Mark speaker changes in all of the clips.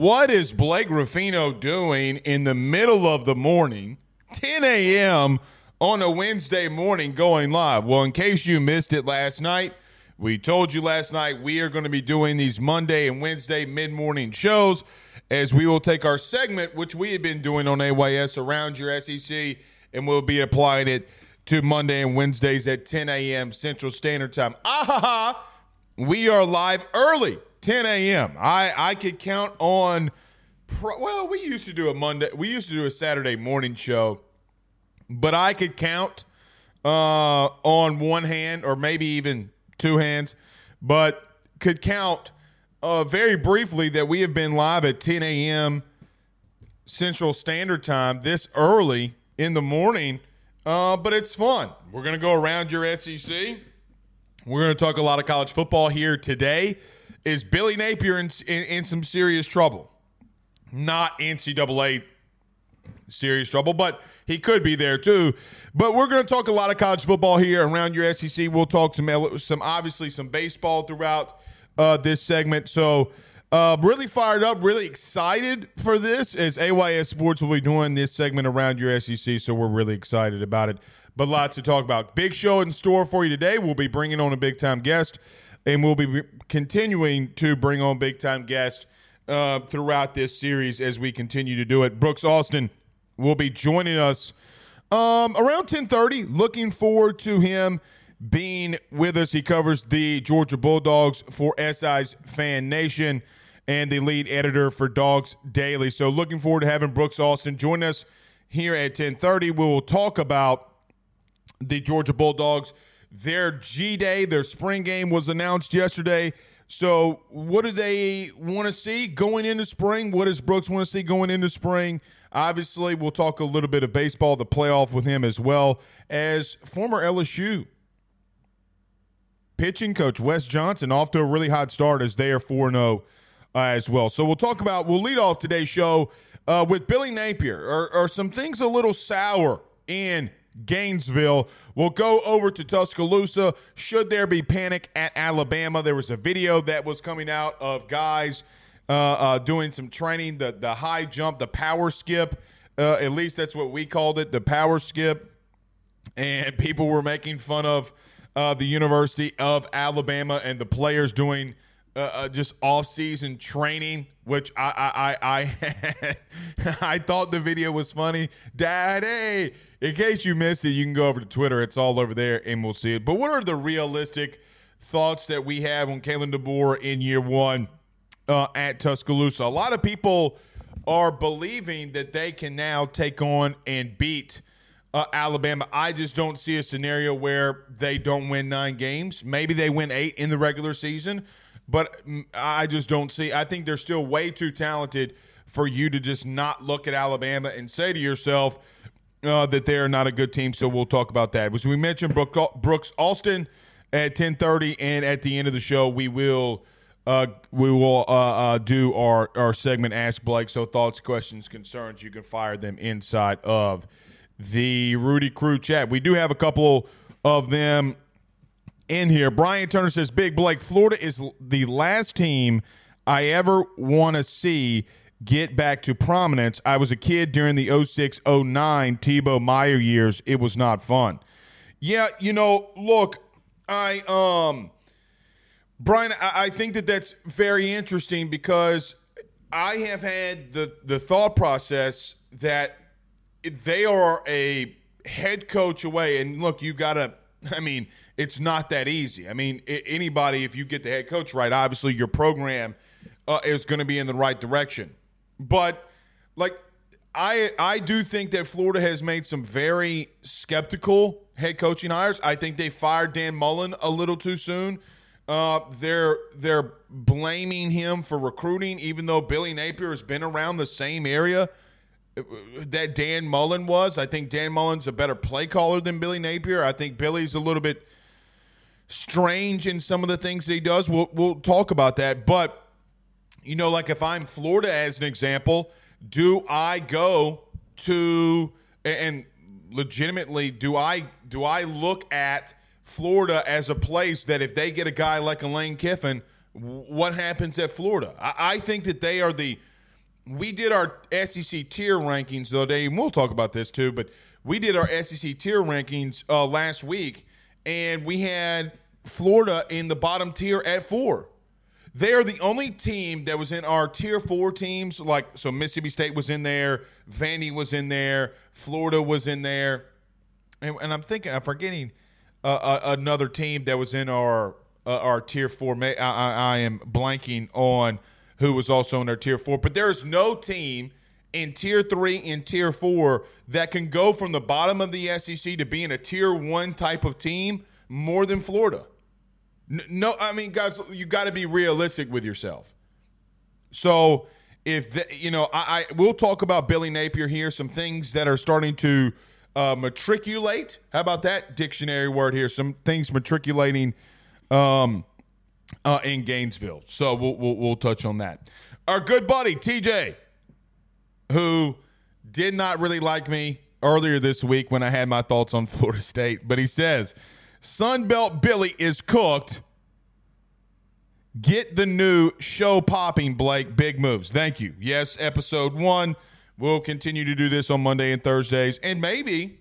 Speaker 1: What is Blake Ruffino doing in the middle of the morning, 10 a.m. on a Wednesday morning going live? Well, in case you missed it last night, we told you last night we are going to be doing these Monday and Wednesday mid morning shows as we will take our segment, which we have been doing on AYS around your SEC, and we'll be applying it to Monday and Wednesdays at 10 a.m. Central Standard Time. Ah ha ha! We are live early 10 a.m. I I could count on. Pro, well, we used to do a Monday. We used to do a Saturday morning show, but I could count uh, on one hand or maybe even two hands, but could count uh, very briefly that we have been live at 10 a.m. Central Standard Time this early in the morning. Uh, but it's fun. We're going to go around your SEC. We're going to talk a lot of college football here today is Billy Napier in, in, in some serious trouble? Not NCAA serious trouble, but he could be there too. But we're going to talk a lot of college football here around your SEC. We'll talk some, some obviously some baseball throughout uh, this segment. So, uh, really fired up, really excited for this as AYS Sports will be doing this segment around your SEC. So we're really excited about it. But lots to talk about. Big show in store for you today. We'll be bringing on a big time guest and we'll be continuing to bring on big time guests uh, throughout this series as we continue to do it. Brooks Austin will be joining us um, around 10:30. Looking forward to him being with us. He covers the Georgia Bulldogs for SI's Fan Nation and the lead editor for Dawgs Daily. So looking forward to having Brooks Austin join us here at 10:30. We will talk about the Georgia Bulldogs their G Day, their spring game was announced yesterday. So, what do they want to see going into spring? What does Brooks want to see going into spring? Obviously, we'll talk a little bit of baseball, the playoff with him as well as former LSU pitching coach Wes Johnson off to a really hot start as they are 4 0 uh, as well. So, we'll talk about, we'll lead off today's show uh, with Billy Napier. Are, are some things a little sour in Gainesville. We'll go over to Tuscaloosa. Should there be panic at Alabama? There was a video that was coming out of guys uh, uh, doing some training, the the high jump, the power skip. Uh, at least that's what we called it, the power skip. And people were making fun of uh, the University of Alabama and the players doing uh, uh, just off-season training, which I I I I, I thought the video was funny. Daddy, in case you missed it, you can go over to Twitter. It's all over there, and we'll see it. But what are the realistic thoughts that we have on Kalen DeBoer in year one uh, at Tuscaloosa? A lot of people are believing that they can now take on and beat uh, Alabama. I just don't see a scenario where they don't win nine games. Maybe they win eight in the regular season, but I just don't see. I think they're still way too talented for you to just not look at Alabama and say to yourself uh, that they are not a good team. So we'll talk about that. As we mentioned, Brooks Austin at ten thirty, and at the end of the show, we will. Uh, we will uh, uh, do our, our segment Ask Blake. So, thoughts, questions, concerns, you can fire them inside of the Rudy Crew chat. We do have a couple of them in here. Brian Turner says, Big Blake, Florida is the last team I ever want to see get back to prominence. I was a kid during the 06 09 the Urban Meyer years. It was not fun. Yeah, you know, look, I, um, Brian, I, I think that that's very interesting because I have had the, the thought process that they are a head coach away. And look, you got to, I mean, it's not that easy. I mean, anybody, if you get the head coach right, obviously your program uh, is going to be in the right direction. But, like, I I do think that Florida has made some very skeptical head coaching hires. I think they fired Dan Mullen a little too soon. Uh, they're they're blaming him for recruiting, even though Billy Napier has been around the same area that Dan Mullen was. I think Dan Mullen's a better play caller than Billy Napier. I think Billy's a little bit strange in some of the things that he does. We'll we'll talk about that. But you know, like if I'm Florida as an example, do I go to and legitimately do I do I look at Florida as a place that if they get a guy like a Lane Kiffin, what happens at Florida? I, I think that they are the we did our SEC tier rankings the other day, and we'll talk about this too. But we did our SEC tier rankings uh, last week, and we had Florida in the bottom tier at four. They are the only team that was in our tier four teams. Like so, Mississippi State was in there, Vandy was in there, Florida was in there, and, and I'm thinking I'm forgetting uh, uh, another team that was in our uh, our tier four. I, I, I am blanking on who was also in their tier four. But there is no team in tier three and tier four that can go from the bottom of the SEC to being a tier one type of team more than Florida. No, I mean, guys, you got to be realistic with yourself. So, if the, you know, I, I we'll talk about Billy Napier here. Some things that are starting to uh, matriculate. How about that dictionary word here? Some things matriculating um, uh, in Gainesville. So we'll, we'll, we'll touch on that. Our good buddy TJ, who did not really like me earlier this week when I had my thoughts on Florida State, but he says Sunbelt Billy is cooked. Get the new show popping, Blake. Big moves. Thank you. Yes, episode one. We'll continue to do this on Monday and Thursdays. And maybe,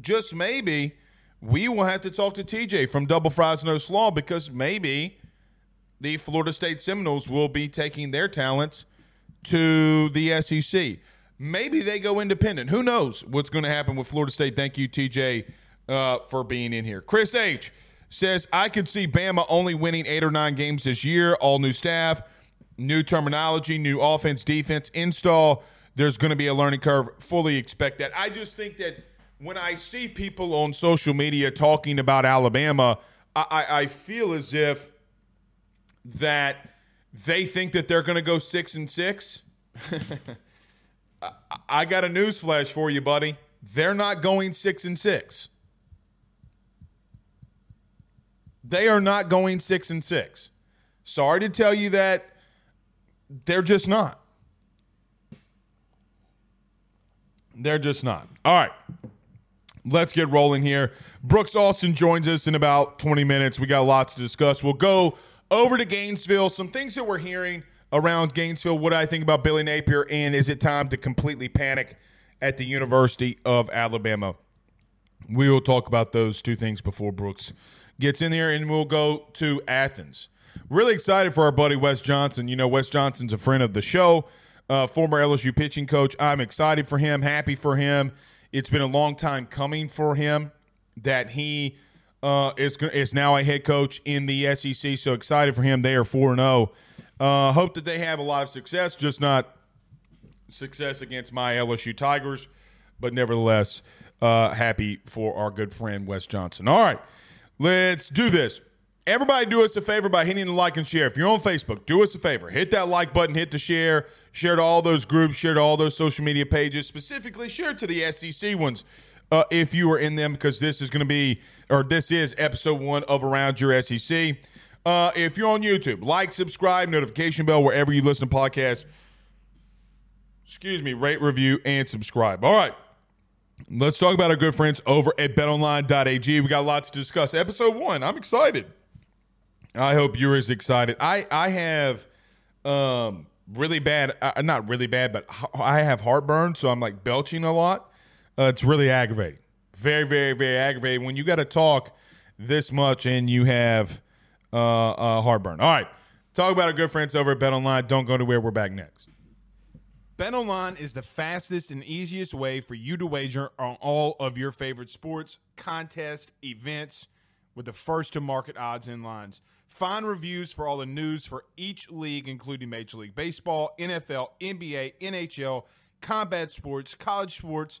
Speaker 1: just maybe, we will have to talk to TJ from Double Fries No Slaw because maybe the Florida State Seminoles will be taking their talents to the SEC. Maybe they go independent. Who knows what's going to happen with Florida State? Thank you, TJ, uh, for being in here. Chris H says, I could see Bama only winning eight or nine games this year. All new staff, new terminology, new offense, defense, install. There's going to be a learning curve. Fully expect that. I just think that when I see people on social media talking about Alabama, I, I feel as if that they think that they're going to go six and six. I got a news flash for you, buddy. They're not going six and six. They are not going six and six. Sorry to tell you that they're just not. They're just not. All right. Let's get rolling here. Brooks Austin joins us in about 20 minutes. We got lots to discuss. We'll go over to Gainesville. Some things that we're hearing around Gainesville. What do I think about Billy Napier? And is it time to completely panic at the University of Alabama? We will talk about those two things before Brooks gets in there, and we'll go to Athens. Really excited for our buddy Wes Johnson. You know, Wes Johnson's a friend of the show, uh, former LSU pitching coach. I'm excited for him, happy for him. It's been a long time coming for him that he uh, is is now a head coach in the SEC. So excited for him. They are four and zero. Uh, hope that they have a lot of success, just not success against my LSU Tigers, but nevertheless, uh, happy for our good friend Wes Johnson. All right, let's do this. Everybody, do us a favor by hitting the like and share. If you're on Facebook, do us a favor. Hit that like button, hit the share, share to all those groups, share to all those social media pages, specifically share to the SEC ones uh, if you are in them, because this is going to be, or this is episode one of Around Your SEC. Uh, if you're on YouTube, like, subscribe, notification bell wherever you listen to podcasts. Excuse me, rate, review, and subscribe. All right. Let's talk about our good friends over at betonline.ag. We got lots to discuss. Episode one. I'm excited. I hope you're as excited. I I have um really bad uh, not really bad, but I have heartburn, so I'm like belching a lot. Uh, it's really aggravating. Very very very aggravating when you got to talk this much and you have uh, uh heartburn. All right. Talk about our good friends over at Bet Online. Don't go anywhere. We're back next.
Speaker 2: Bet Online is the fastest and easiest way for you to wager on all of your favorite sports, contests, events with the first to market odds and lines. Find reviews for all the news for each league, including Major League Baseball, NFL, NBA, NHL, combat sports, college sports,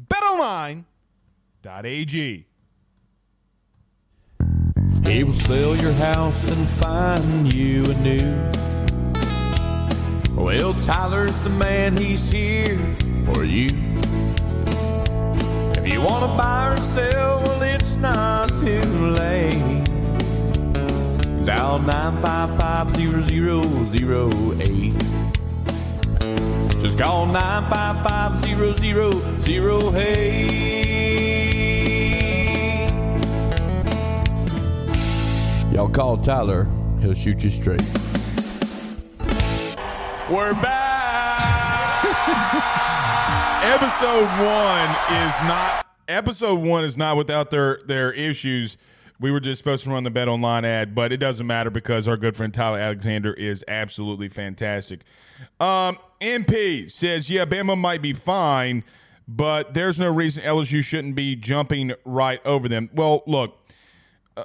Speaker 2: Betonline.ag.
Speaker 3: He will sell your house and find you a new. Well, Tyler's the man, he's here for you. If you want to buy or sell, well, it's not too late. Dial 955-0008. Just call 955-0008. Y'all call Tyler, he'll shoot you straight.
Speaker 1: We're back. episode one is not episode one is not without their their issues. We were just supposed to run the bet online ad, but it doesn't matter because our good friend Tyler Alexander is absolutely fantastic. Um, MP says, yeah, Bama might be fine, but there's no reason LSU shouldn't be jumping right over them. Well, look, uh,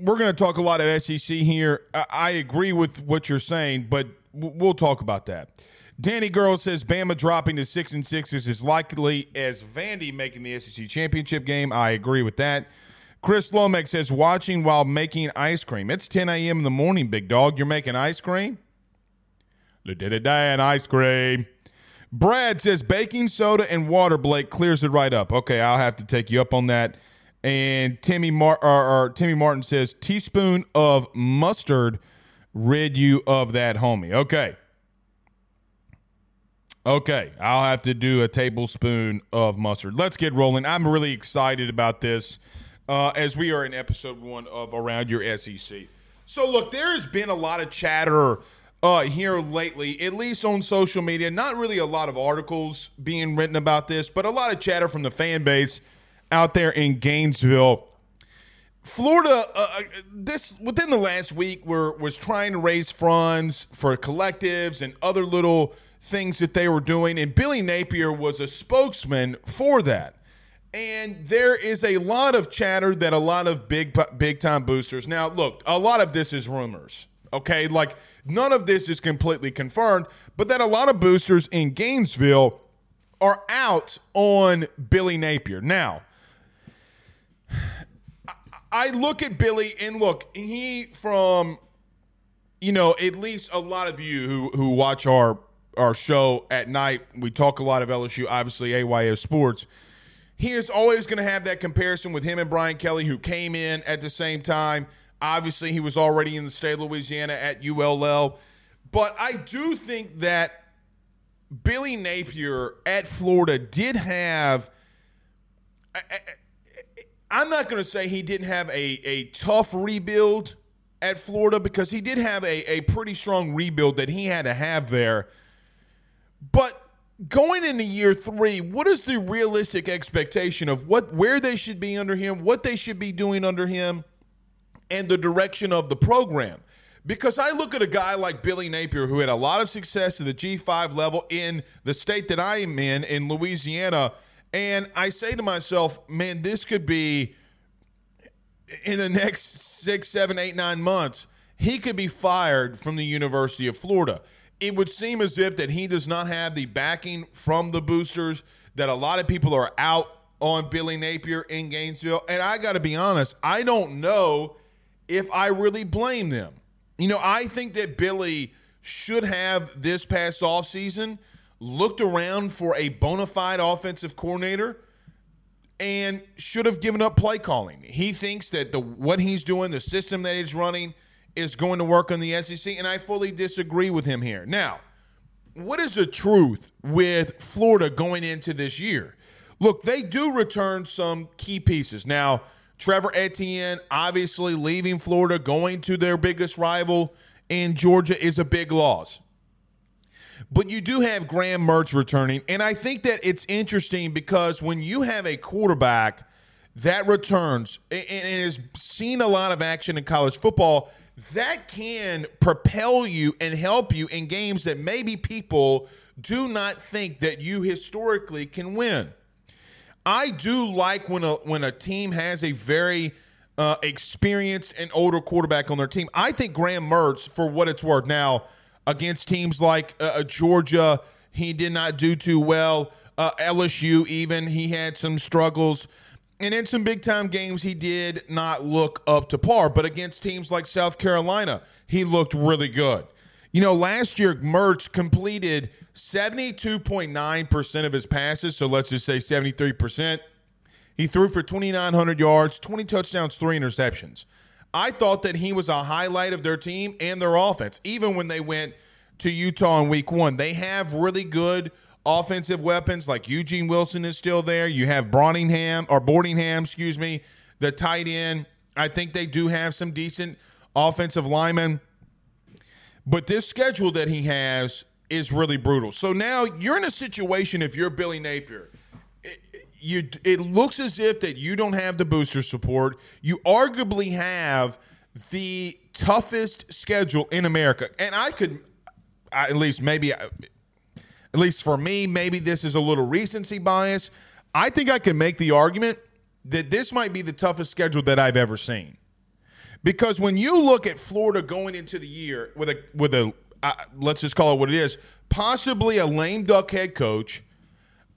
Speaker 1: we're going to talk a lot of SEC here. I, I agree with what you're saying, but we'll talk about that. Danny Girl says Bama dropping to six and six is as likely as Vandy making the SEC championship game. I agree with that. Chris Lomax says watching while making ice cream. It's 10 a.m. in the morning, big dog. You're making ice cream? Dan ice cream. Brad says baking soda and water, Blake clears it right up. Okay, I'll have to take you up on that. And Timmy Mar- or, or Timmy Martin says teaspoon of mustard rid you of that homie. Okay. Okay, I'll have to do a tablespoon of mustard. Let's get rolling. I'm really excited about this uh, as we are in episode one of Around Your SEC. So, look, there has been a lot of chatter uh, here lately, at least on social media. Not really a lot of articles being written about this, but a lot of chatter from the fan base out there in Gainesville. Florida, uh, uh this within the last week, were was trying to raise funds for collectives and other little things that they were doing, and Billy Napier was a spokesman for that. And there is a lot of chatter that a lot of big big time boosters. Now, look, a lot of this is rumors. Okay, like none of this is completely confirmed, but that a lot of boosters in Gainesville are out on Billy Napier. Now, I look at Billy and look, he from you know, at least a lot of you who who watch our our show at night, we talk a lot of LSU, obviously AYO sports. he is always going to have that comparison with him and Brian Kelly, who came in at the same time. Obviously, he was already in the state of Louisiana at ULL. But I do think that Billy Napier at Florida did have. I, am not going to say he didn't have a, a tough rebuild at Florida because he did have a, a pretty strong rebuild that he had to have there. But going into year three, what is the realistic expectation of what where they should be under him, what they should be doing under him, and the direction of the program? Because I look at a guy like Billy Napier, who had a lot of success at the G5 level in the state that I am in, in Louisiana, and I say to myself, man, this could be in the next six, seven, eight, nine months, he could be fired from the University of Florida it would seem as if that he does not have the backing from the boosters that a lot of people are out on Billy Napier in Gainesville and I got to be honest I don't know if I really blame them. You know, I think that Billy should have this past offseason looked around for a bona fide offensive coordinator and should have given up play calling. He thinks that the what he's doing, the system that he's running – is going to work on the SEC, and I fully disagree with him here. Now, what is the truth with Florida going into this year? Look, they do return some key pieces. Now, Trevor Etienne, obviously leaving Florida, going to their biggest rival in Georgia is a big loss. But you do have Graham Mertz returning, and I think that it's interesting because when you have a quarterback that returns and has seen a lot of action in college football, that can propel you and help you in games that maybe people do not think that you historically can win. I do like when a when a team has a very uh, experienced and older quarterback on their team. I think Graham Mertz, for what it's worth, now against teams like uh, uh Georgia, he did not do too well. Uh, LSU, even he had some struggles. And in some big time games, he did not look up to par. But against teams like South Carolina, he looked really good. You know, last year, Mertz completed 72.9% of his passes. So let's just say 73%. He threw for 2,900 yards, 20 touchdowns, three interceptions. I thought that he was a highlight of their team and their offense, even when they went to Utah in week one. They have really good offensive weapons like Eugene Wilson is still there. You have Browningham or Boardingham, excuse me, the tight end. I think they do have some decent offensive linemen. But this schedule that he has is really brutal. So now you're in a situation if you're Billy Napier. It, you, it looks as if that you don't have the booster support. You arguably have the toughest schedule in America. And I could at least maybe at least for me, maybe this is a little recency bias. I think I can make the argument that this might be the toughest schedule that I've ever seen. Because when you look at Florida going into the year with a with a uh, let's just call it what it is, possibly a lame duck head coach,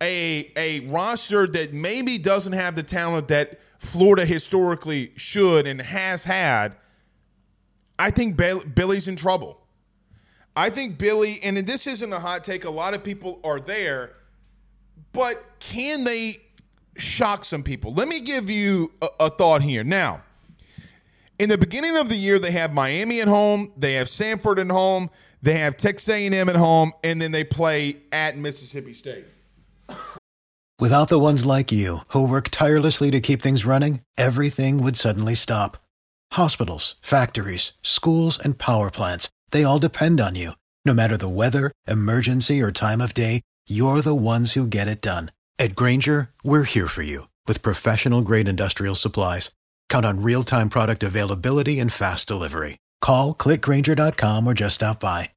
Speaker 1: a a roster that maybe doesn't have the talent that Florida historically should and has had, I think Billy's in trouble. I think Billy, and this isn't a hot take, a lot of people are there, but can they shock some people? Let me give you a, a thought here. Now, in the beginning of the year, they have Miami at home, they have Samford at home, they have Texas A&M at home, and then they play at Mississippi State.
Speaker 4: Without the ones like you who work tirelessly to keep things running, everything would suddenly stop. Hospitals, factories, schools, and power plants they all depend on you. No matter the weather, emergency, or time of day, you're the ones who get it done. At Grainger, we're here for you with professional grade industrial supplies. Count on real time product availability and fast delivery. Call clickgrainger.com or just stop by.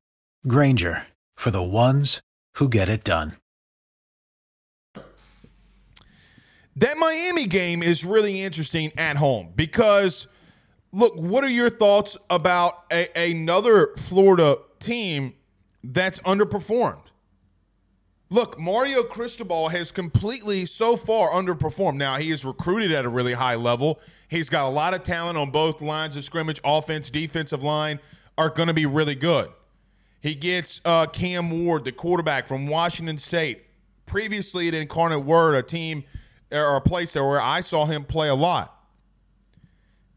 Speaker 4: Grainger for the ones who get it done.
Speaker 1: That Miami game is really interesting at home because look, what are your thoughts about a, another Florida team that's underperformed? Look, Mario Cristobal has completely so far underperformed. Now, he is recruited at a really high level. He's got a lot of talent on both lines of scrimmage, offense, defensive line are going to be really good. He gets uh, Cam Ward, the quarterback from Washington State, previously at Incarnate Word, a team or a place there where I saw him play a lot.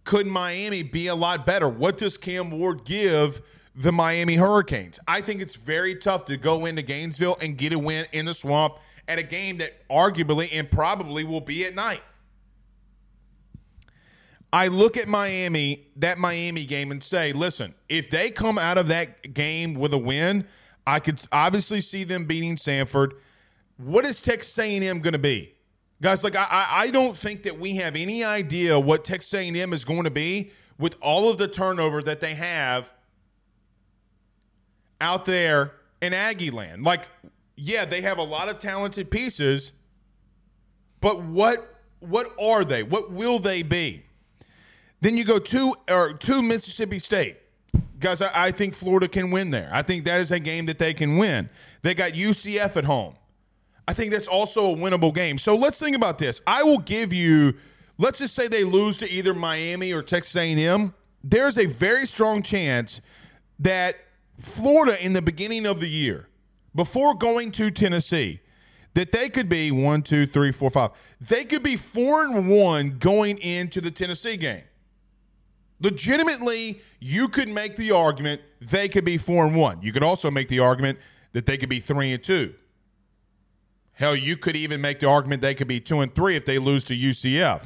Speaker 1: Could Miami be a lot better? What does Cam Ward give the Miami Hurricanes? I think it's very tough to go into Gainesville and get a win in the swamp at a game that arguably and probably will be at night. I look at Miami, that Miami game, and say, listen, if they come out of that game with a win, I could obviously see them beating Samford. What is Texas A&M going to be? Guys, like I, I don't think that we have any idea what Texas A&M is going to be with all of the turnover that they have out there in Aggie land. Like, yeah, they have a lot of talented pieces, but what what are they? What will they be? Then you go to or to Mississippi State. Guys, I, I think Florida can win there. I think that is a game that they can win. They got UCF at home. I think that's also a winnable game. So let's think about this. I will give you, let's just say they lose to either Miami or Texas A&M. There's a very strong chance that Florida in the beginning of the year, before going to Tennessee, that they could be one, two, three, four, five. They could be four and one going into the Tennessee game. Legitimately, you could make the argument they could be four and one. You could also make the argument that they could be three and two. Hell, you could even make the argument they could be two and three if they lose to UCF.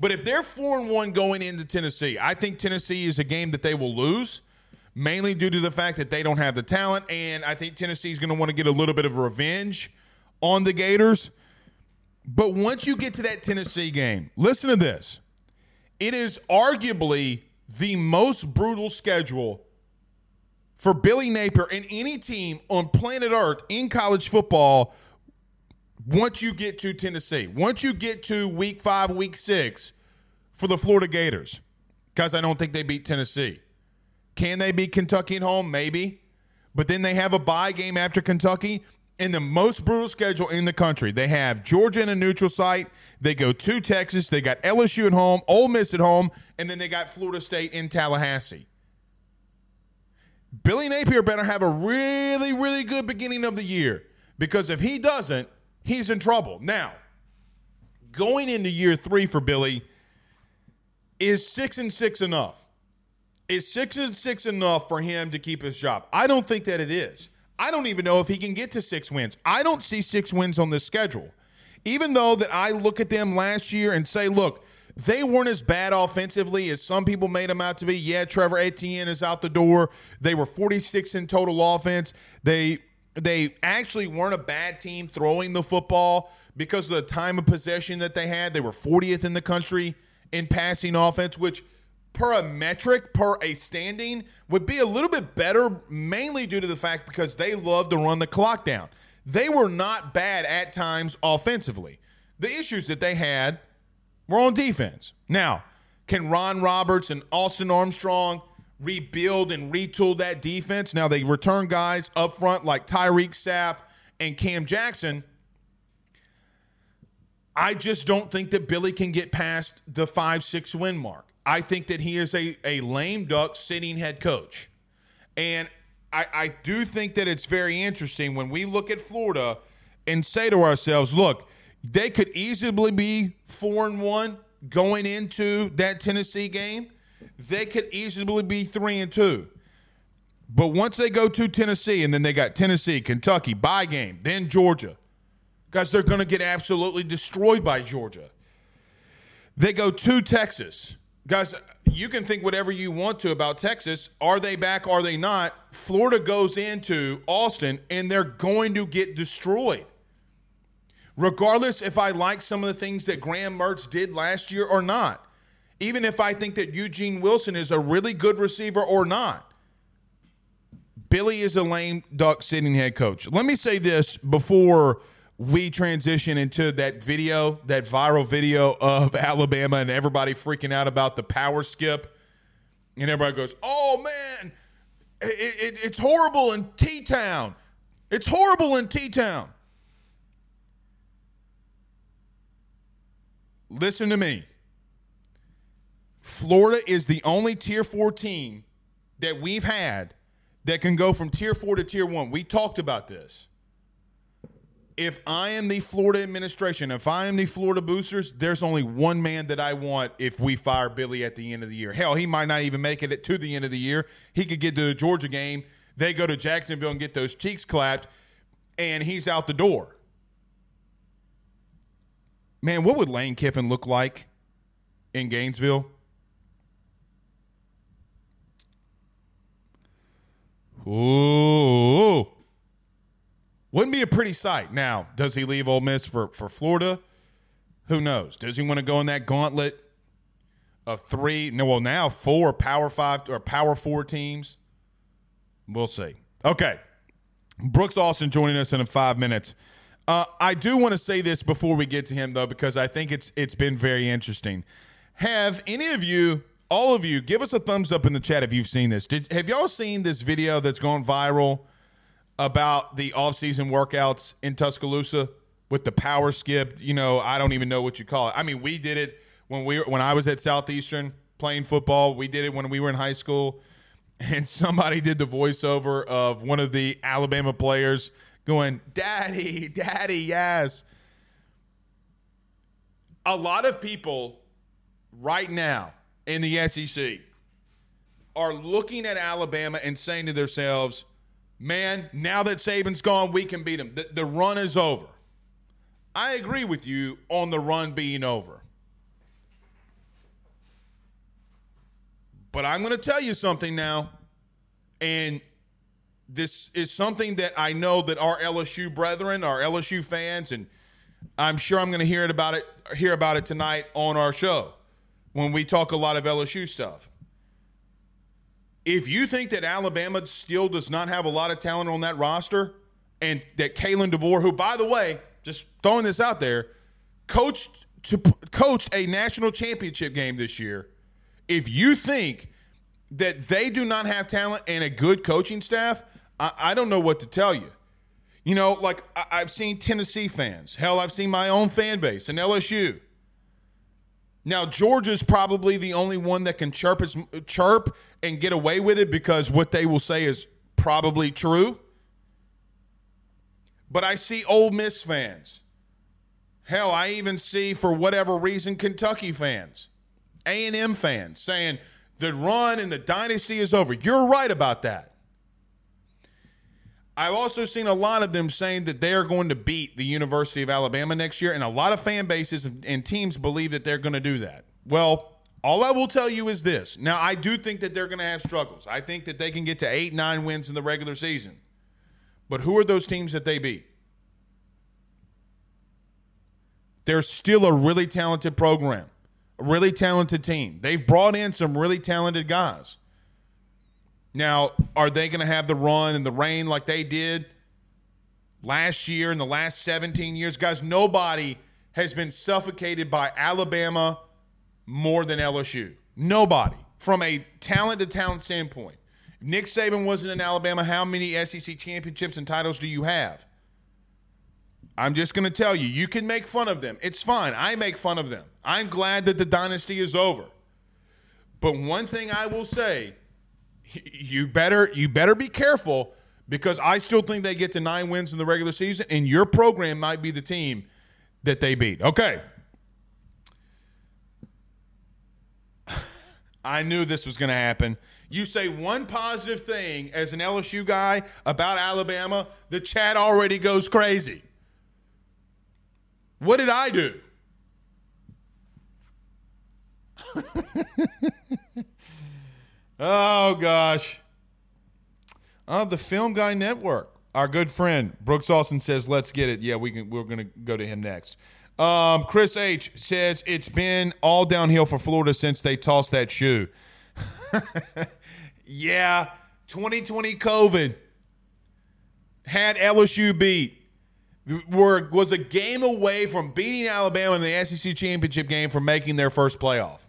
Speaker 1: But if they're four and one going into Tennessee, I think Tennessee is a game that they will lose, mainly due to the fact that they don't have the talent, and I think Tennessee is going to want to get a little bit of revenge on the Gators. But once you get to that Tennessee game, listen to this. It is arguably the most brutal schedule for Billy Napier and any team on planet Earth in college football once you get to Tennessee. Once you get to week five, week six for the Florida Gators, because I don't think they beat Tennessee. Can they beat Kentucky at home? Maybe. But then they have a bye game after Kentucky in the most brutal schedule in the country. They have Georgia in a neutral site. They go to Texas. They got LSU at home, Ole Miss at home, and then they got Florida State in Tallahassee. Billy Napier better have a really, really good beginning of the year because if he doesn't, he's in trouble. Now, going into year three for Billy, is six and six enough? Is six and six enough for him to keep his job? I don't think that it is. I don't even know if he can get to six wins. I don't see six wins on this schedule. Even though that I look at them last year and say, look, they weren't as bad offensively as some people made them out to be. Yeah, Trevor Etienne is out the door. They were 46 in total offense. They they actually weren't a bad team throwing the football because of the time of possession that they had. They were 40th in the country in passing offense, which per a metric, per a standing, would be a little bit better, mainly due to the fact because they love to run the clock down. They were not bad at times offensively. The issues that they had were on defense. Now, can Ron Roberts and Austin Armstrong rebuild and retool that defense? Now, they return guys up front like Tyreak Sapp and Cam Jackson. I just don't think that Billy can get past the five, six win mark. I think that he is a, a lame duck sitting head coach. And I, I do think that it's very interesting when we look at Florida and say to ourselves, look, they could easily be four and one going into that Tennessee game. They could easily be three and two. But once they go to Tennessee, and then they got Tennessee, Kentucky, bye game, then Georgia. Guys, they're going to get absolutely destroyed by Georgia. They go to Texas. Guys, you can think whatever you want to about Texas. Are they back? Are they not? Florida goes into Austin and they're going to get destroyed. Regardless if I like some of the things that Graham Mertz did last year or not, even if I think that Eugene Wilson is a really good receiver or not, Billy is a lame duck sitting head coach. Let me say this before we transition into that video, that viral video of Alabama and everybody freaking out about the power skip. And everybody goes, oh man, it, it, it's horrible in T Town. It's horrible in T Town. Listen to me. Florida is the only tier four team that we've had that can go from tier four to tier one. We talked about this. If I am the Florida administration, if I am the Florida boosters, there's only one man that I want if we fire Billy at the end of the year. Hell, he might not even make it to the end of the year. He could get to the Georgia game. They go to Jacksonville and get those cheeks clapped, and he's out the door. Man, what would Lane Kiffin look like in Gainesville? Ooh. Wouldn't be a pretty sight. Now, does he leave Ole Miss for, for Florida? Who knows? Does he want to go in that gauntlet of three? No, well, now four Power Five or Power Four teams. We'll see. Okay. Brooks Austin joining us in five minutes. Uh, I do want to say this before we get to him, though, because I think it's it's been very interesting. Have any of you, all of you, give us a thumbs up in the chat if you've seen this? Did have y'all seen this video that's gone viral about the off-season workouts in Tuscaloosa with the power skip? You know, I don't even know what you call it. I mean, we did it when we when I was at Southeastern playing football. We did it when we were in high school, and somebody did the voiceover of one of the Alabama players going, "Daddy, Daddy, yes." A lot of people right now in the SEC are looking at Alabama and saying to themselves, man, now that Saban's gone, we can beat him. The, the run is over. I agree with you on the run being over. But I'm going to tell you something now. And this is something that I know that our LSU brethren, our LSU fans, and I'm sure I'm going to hear it about it hear about it tonight on our show when we talk a lot of LSU stuff. If you think that Alabama still does not have a lot of talent on that roster, and that Kalen DeBoer, who by the way, just throwing this out there, coached to coached a national championship game this year, if you think that they do not have talent and a good coaching staff, I, I don't know what to tell you. You know, like I, I've seen Tennessee fans. Hell, I've seen my own fan base and LSU. Now Georgia's probably the only one that can chirp chirp and get away with it because what they will say is probably true. But I see Ole Miss fans. Hell, I even see for whatever reason Kentucky fans, A&M fans saying the run and the dynasty is over. You're right about that. I've also seen a lot of them saying that they are going to beat the University of Alabama next year, and a lot of fan bases and teams believe that they're going to do that. Well, all I will tell you is this. Now, I do think that they're going to have struggles. I think that they can get to eight, nine wins in the regular season. But who are those teams that they beat? They're still a really talented program, a really talented team. They've brought in some really talented guys. Now, are they going to have the run and the reign like they did last year in the last 17 years? Guys, nobody has been suffocated by Alabama more than LSU. Nobody. From a talent to talent standpoint. If Nick Saban wasn't in Alabama, how many SEC championships and titles do you have? I'm just going to tell you, you can make fun of them. It's fine. I make fun of them. I'm glad that the dynasty is over. But one thing I will say you better you better be careful because I still think they get to nine wins in the regular season, and your program might be the team that they beat. Okay. I knew this was going to happen. You say one positive thing as an LSU guy about Alabama, the chat already goes crazy. What did I do? Oh gosh. Oh, the Film Guy Network. Our good friend Brooks Austin says, "Let's get it." Yeah, we can. We're to go to him next. Um, Chris H says it's been all downhill for Florida since they tossed that shoe. yeah, 2020 COVID had LSU beat. Were was a game away from beating Alabama in the SEC championship game for making their first playoff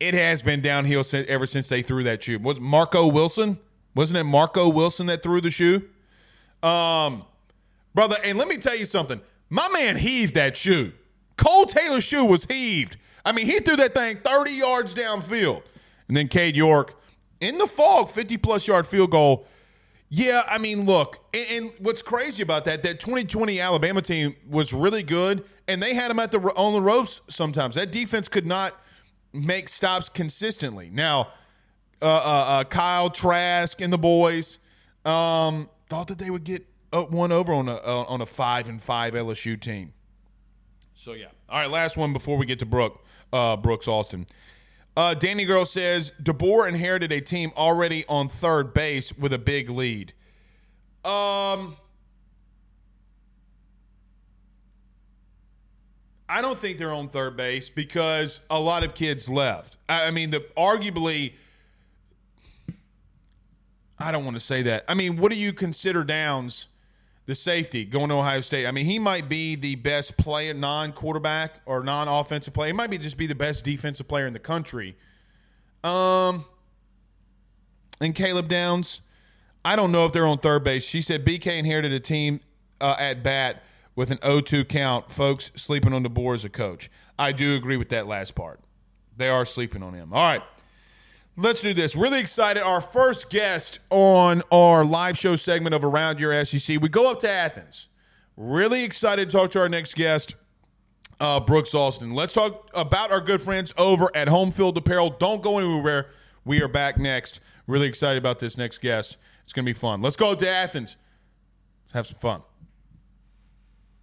Speaker 1: it has been downhill since, ever since they threw that shoe. Was Marco Wilson? Wasn't it Marco Wilson that threw the shoe? Um, brother, and let me tell you something. My man heaved that shoe. Kole Taylor's shoe was heaved. I mean, he threw that thing 30 yards downfield. And then Cade York in the fog, 50 plus yard field goal. Yeah, I mean, look, and, and, what's crazy about that? That 2020 Alabama team was really good, and they had them at the on the ropes. Sometimes that defense could not make stops consistently. Now, uh, uh, uh, Kyle Trask and the boys um, thought that they would get one over on a uh, on a five and five LSU team. So yeah. All right, last one before we get to Brooke uh, Brooks Austin. Uh, Danny Girl says DeBoer inherited a team already on third base with a big lead. Um, I don't think they're on third base because a lot of kids left. I, I mean, the arguably, I don't want to say that. I mean, what do you consider Downs? the safety going to Ohio State. I mean, he might be the best player, non-quarterback or non-offensive player. He might be just be the best defensive player in the country. Um, and Caleb Downs, I don't know if they're on third base. She said BK inherited a team uh, at bat with an 0-2 count. Folks sleeping on DeBoer as a coach. I do agree with that last part. They are sleeping on him. All right. Let's do this. Really excited. Our first guest on our live show segment of Around Your SEC. We go up to Athens. Really excited to talk to our next guest, uh, Brooks Austin. Let's talk about our good friends over at Home Field Apparel. Don't go anywhere. We are back next. Really excited about this next guest. It's going to be fun. Let's go to Athens. Have some fun.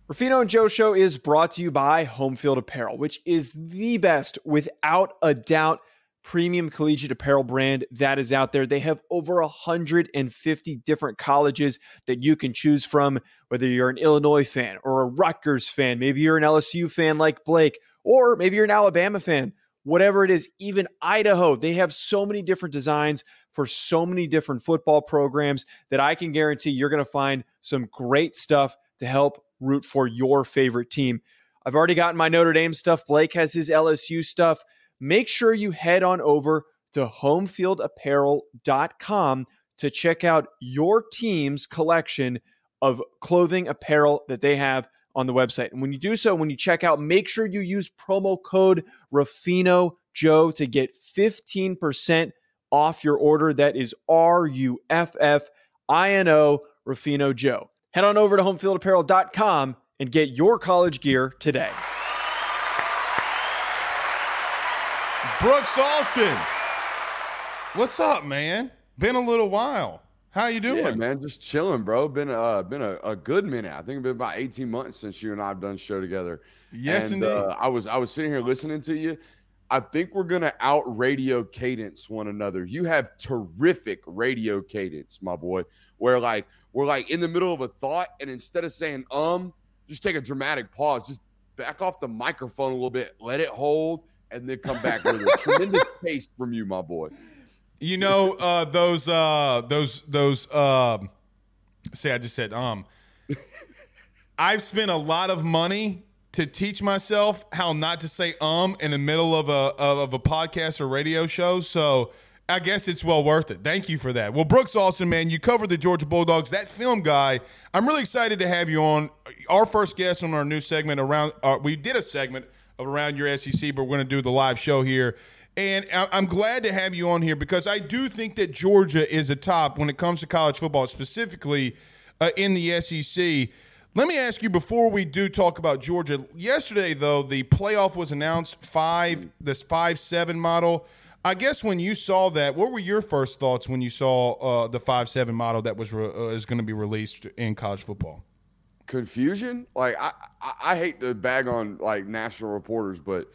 Speaker 5: Ruffino and Joe Show is brought to you by Home Field Apparel, which is the best, without a doubt premium collegiate apparel brand that is out there. They have over 150 different colleges that you can choose from, whether you're an Illinois fan or a Rutgers fan, maybe you're an LSU fan like Blake, or maybe you're an Alabama fan. Whatever it is, even Idaho, they have so many different designs for so many different football programs that I can guarantee you're going to find some great stuff to help root for your favorite team. I've already gotten my Notre Dame stuff. Blake has his LSU stuff make sure you head on over to homefieldapparel.com to check out your team's collection of clothing apparel that they have on the website. And when you do so, when you check out, make sure you use promo code Ruffino Joe to get 15% off your order. That is R U F F I N O Ruffino Joe. Head on over to homefieldapparel.com and get your college gear today.
Speaker 1: Brooks Austin. What's up, man? Been a little while. How you doing?
Speaker 6: Yeah, man, just chilling, bro. Been uh been a, a good minute. I think it's been about 18 months since you and I have done show together.
Speaker 1: Yes,
Speaker 6: and,
Speaker 1: indeed.
Speaker 6: Uh, I was I was sitting here listening to you. I think we're gonna out radio cadence one another. You have terrific radio cadence, my boy. Where like we're like in the middle of a thought, and instead of saying um, just take a dramatic pause, just back off the microphone a little bit, let it hold, and then come back with a tremendous pace from you, my boy.
Speaker 1: You know uh, those uh, those those. Um, say I just said um. I've spent a lot of money to teach myself how not to say um in the middle of a of a podcast or radio show. So I guess it's well worth it. Thank you for that. Well, Brooks Austin, man, you covered the Georgia Bulldogs. That film guy, I'm really excited to have you on. Our first guest on our new segment around. Uh, we did a segment of Around Your SEC, but we're going to do the live show here. And I'm glad to have you on here because I do think that Georgia is a top when it comes to college football, specifically uh, in the SEC. Let me ask you before we do talk about Georgia. Yesterday, though, the playoff was announced five, this five seven model. I guess when you saw that, what were your first thoughts when you saw uh, the five seven model that was re- uh, is going to be released in college football?
Speaker 6: confusion. Like I, I, I, hate to bag on like national reporters, but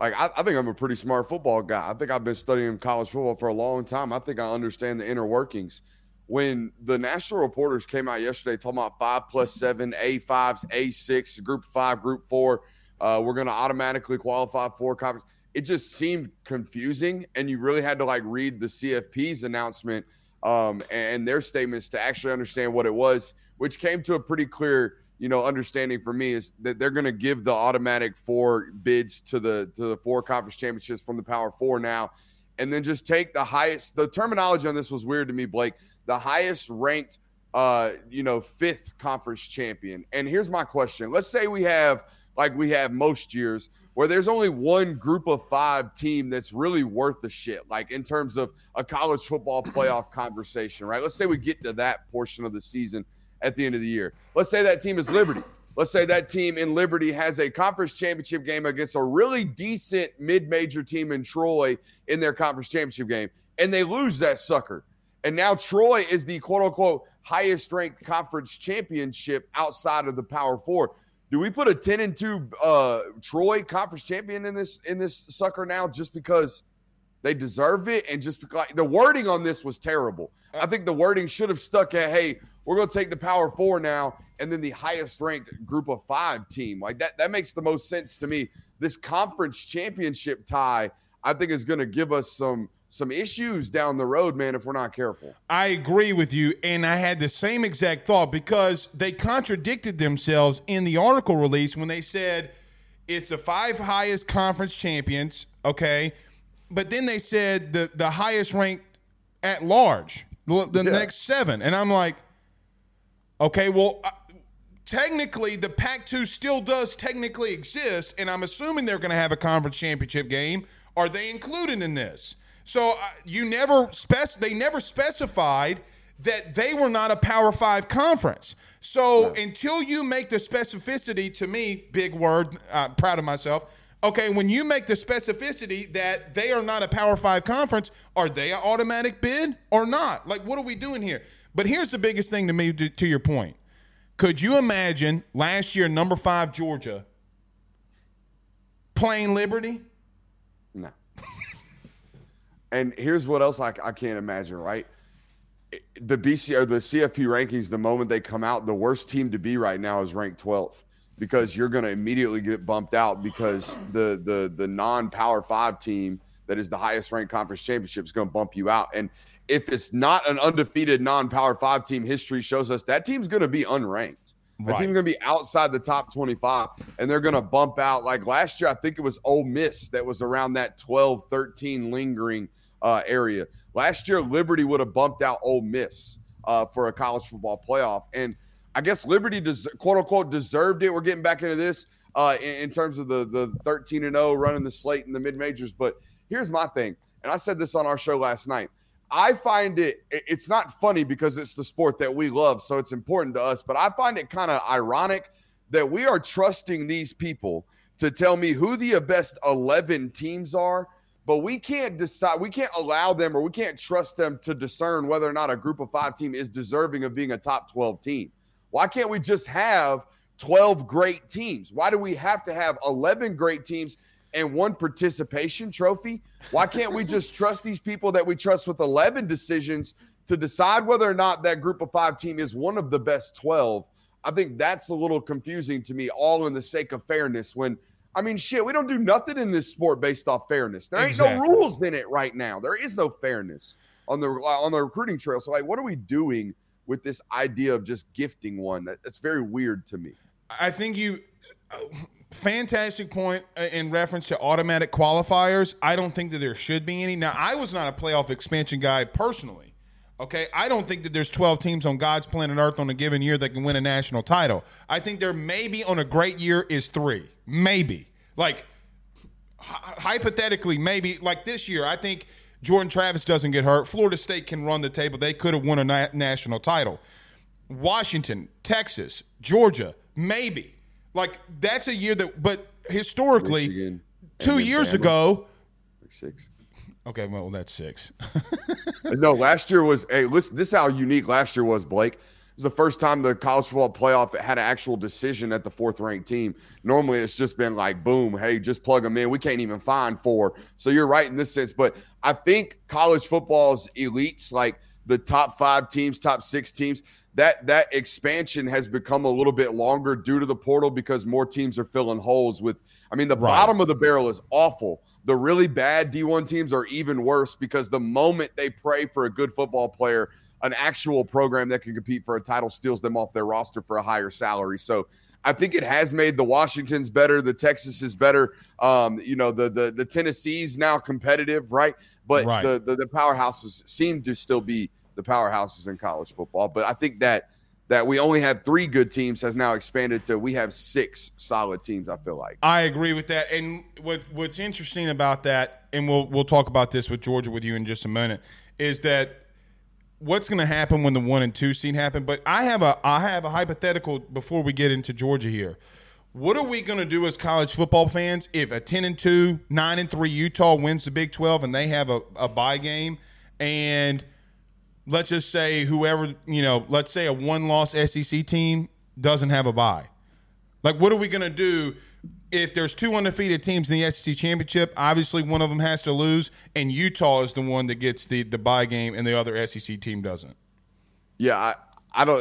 Speaker 6: like I, I, think I'm a pretty smart football guy. I think I've been studying college football for a long time. I think I understand the inner workings. When the national reporters came out yesterday talking about five plus seven, A fives, A six, group five, group four, uh, we're going to automatically qualify for conference. It just seemed confusing, and you really had to like read the CFP's announcement um, and their statements to actually understand what it was which came to a pretty clear you know understanding for me is that they're going to give the automatic four bids to the to the four conference championships from the power four now and then just take the highest the terminology on this was weird to me blake the highest ranked uh you know fifth conference champion. And here's my question. Let's say we have like we have most years, where there's only one group of five team that's really worth the shit, like in terms of a college football playoff conversation, right? Let's say we get to that portion of the season at the end of the year. Let's say that team is Liberty. Let's say that team in Liberty has a conference championship game against a really decent mid major team in Troy in their conference championship game, and they lose that sucker. And now Troy is the quote unquote highest ranked conference championship outside of the Power Four. Do we put a 10 and 2 uh, Troy conference champion in this in this sucker now just because they deserve it and just because the wording on this was terrible. I think the wording should have stuck at hey, we're going to take the power 4 now and then the highest ranked group of 5 team. Like that that makes the most sense to me. This conference championship tie I think is going to give us some some issues down the road, man, if we're not careful.
Speaker 1: I agree with you. And I had the same exact thought because they contradicted themselves in the article release when they said it's the five highest conference champions, okay? But then they said the, the highest ranked at large, the, the
Speaker 6: Yeah.
Speaker 1: next seven. And I'm like, okay, well, uh, technically the Pac 2 still does technically exist. And I'm assuming they're going to have a conference championship game. Are they included in this? So uh, you never spec they never specified that they were not a Power 5 conference. So until you make the specificity to me, big word, uh, proud of myself. Okay, when you make the specificity that they are not a Power 5 conference, are they an automatic bid or not? Like what are we doing here? But here's the biggest thing to me to, to your point. Could you imagine last year number 5 Georgia playing Liberty?
Speaker 6: And here's what else I, I can't imagine, right? The BC or the CFP rankings, the moment they come out, the worst team to be right now is ranked 12th because you're going to immediately get bumped out because the the the non-power 5 team that is the highest ranked conference championship is going to bump you out. And if it's not an undefeated non-power 5 team, history shows us that team's going to be unranked. That
Speaker 1: Right.
Speaker 6: team's going to be outside the top 25, and they're going to bump out. Like last year, I think it was Ole Miss that was around that 12, 13 lingering uh, area. Last year, Liberty would have bumped out Ole Miss uh, for a college football playoff. And I guess Liberty, des- quote unquote, deserved it. We're getting back into this uh, in, in terms of the, the 13 and 0 running the slate in the mid majors. But here's my thing, and I said this on our show last night. I find it it- it's not funny because it's the sport that we love, so it's important to us, but I find it kind of ironic that we are trusting these people to tell me who the best 11 teams are, but we can't decide we can't allow them or we can't trust them to discern whether or not a group of 5 team is deserving of being a top 12 team. Why can't we just have 12 great teams? Why do we have to have 11 great teams and one participation trophy? Why can't we just trust these people that we trust with 11 decisions to decide whether or not that group of five team is one of the best 12? I think that's a little confusing to me, all in the sake of fairness. When, I mean, shit, we don't do nothing in this sport based off fairness. There ain't
Speaker 1: Exactly.
Speaker 6: no rules in it right now. There is no fairness on the on the recruiting trail. So, like, what are we doing with this idea of just gifting one? That, that's very weird to me.
Speaker 1: I think you fantastic point uh, in reference to automatic qualifiers. I don't think that there should be any. Now, I was not a playoff expansion guy personally. Okay, I don't think that there's 12 teams on God's planet Earth on a given year that can win a national title. I think there maybe on a great year is three, maybe. Like hy- hypothetically, maybe like this year, I think Jordan Travis doesn't get hurt. Florida State can run the table. They could have won a na- national title. Washington, Texas, Georgia, maybe. Like that's a year that, but historically,
Speaker 6: Michigan,
Speaker 1: two years
Speaker 6: Bama.
Speaker 1: ago.
Speaker 6: Six.
Speaker 1: Okay, well that's six.
Speaker 6: no, last year was. Hey, listen. This is how unique last year was, Blake. It was the first time the college football playoff had an actual decision at the fourth ranked team. Normally, it's just been like, boom, hey, just plug them in. We can't even find four. So you're right in this sense. But I think college football's elites, like the top five teams, top six teams, that that expansion has become a little bit longer due to the portal because more teams are filling holes with. I mean, the
Speaker 1: Right.
Speaker 6: bottom of the barrel is awful. The really bad D1 teams are even worse because the moment they pray for a good football player, an actual program that can compete for a title steals them off their roster for a higher salary. So I think it has made the Washingtons better, the Texas is better. Um, you know, the the the Tennessee's now competitive, right? But
Speaker 1: Right.
Speaker 6: the, the the powerhouses seem to still be the powerhouses in college football. But I think that that we only had three good teams has now expanded to we have six solid teams. I feel like
Speaker 1: I agree with that. And what what's interesting about that, and we'll we'll talk about this with Georgia with you in just a minute, is that what's going to happen when the one and two scene happen. But I have a I have a hypothetical before we get into Georgia here. What are we going to do as college football fans if a ten and two, nine and three Utah wins the Big Twelve and they have a, a bye game, and let's just say whoever you know, let's say a one loss SEC team doesn't have a bye. Like, what are we going to do if there's two undefeated teams in the SEC championship? Obviously, one of them has to lose, and Utah is the one that gets the the bye game, and the other SEC team doesn't.
Speaker 6: Yeah, I, I don't.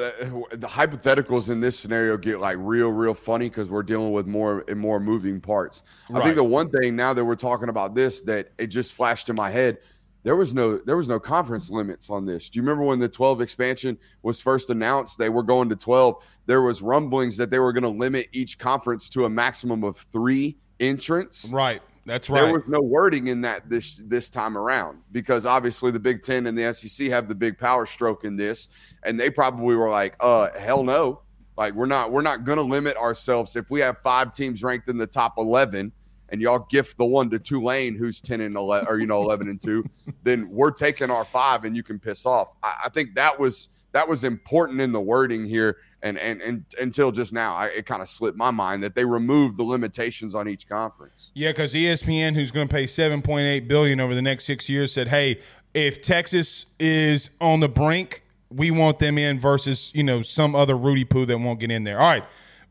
Speaker 6: The hypotheticals in this scenario get like real, real funny because we're dealing with more and more moving parts. I think the one thing now that we're talking about this that it just flashed in my head. There was no there was no conference limits on this. Do you remember when the 12 expansion was first announced? They were going to 12. There was rumblings that they were going to limit each conference to a maximum of three entrants.
Speaker 1: Right. That's right.
Speaker 6: There was no wording in that this this time around because obviously the Big Ten and the SEC have the big power stroke in this, and they probably were like, "Uh, hell no! Like we're not we're not gonna limit ourselves if we have five teams ranked in the top eleven, and y'all gift the one to Tulane who's ten and eleven or you know eleven and two, then we're taking our five and you can piss off." I, I think that was that was important in the wording here. And, and, and until just now, I, it kind of slipped my mind that they removed the limitations on each conference.
Speaker 1: Yeah, because ESPN, who's going to pay seven point eight billion over the next six years, said, "Hey, if Texas is on the brink, we want them in versus you know some other Rudy Poo that won't get in there." All right,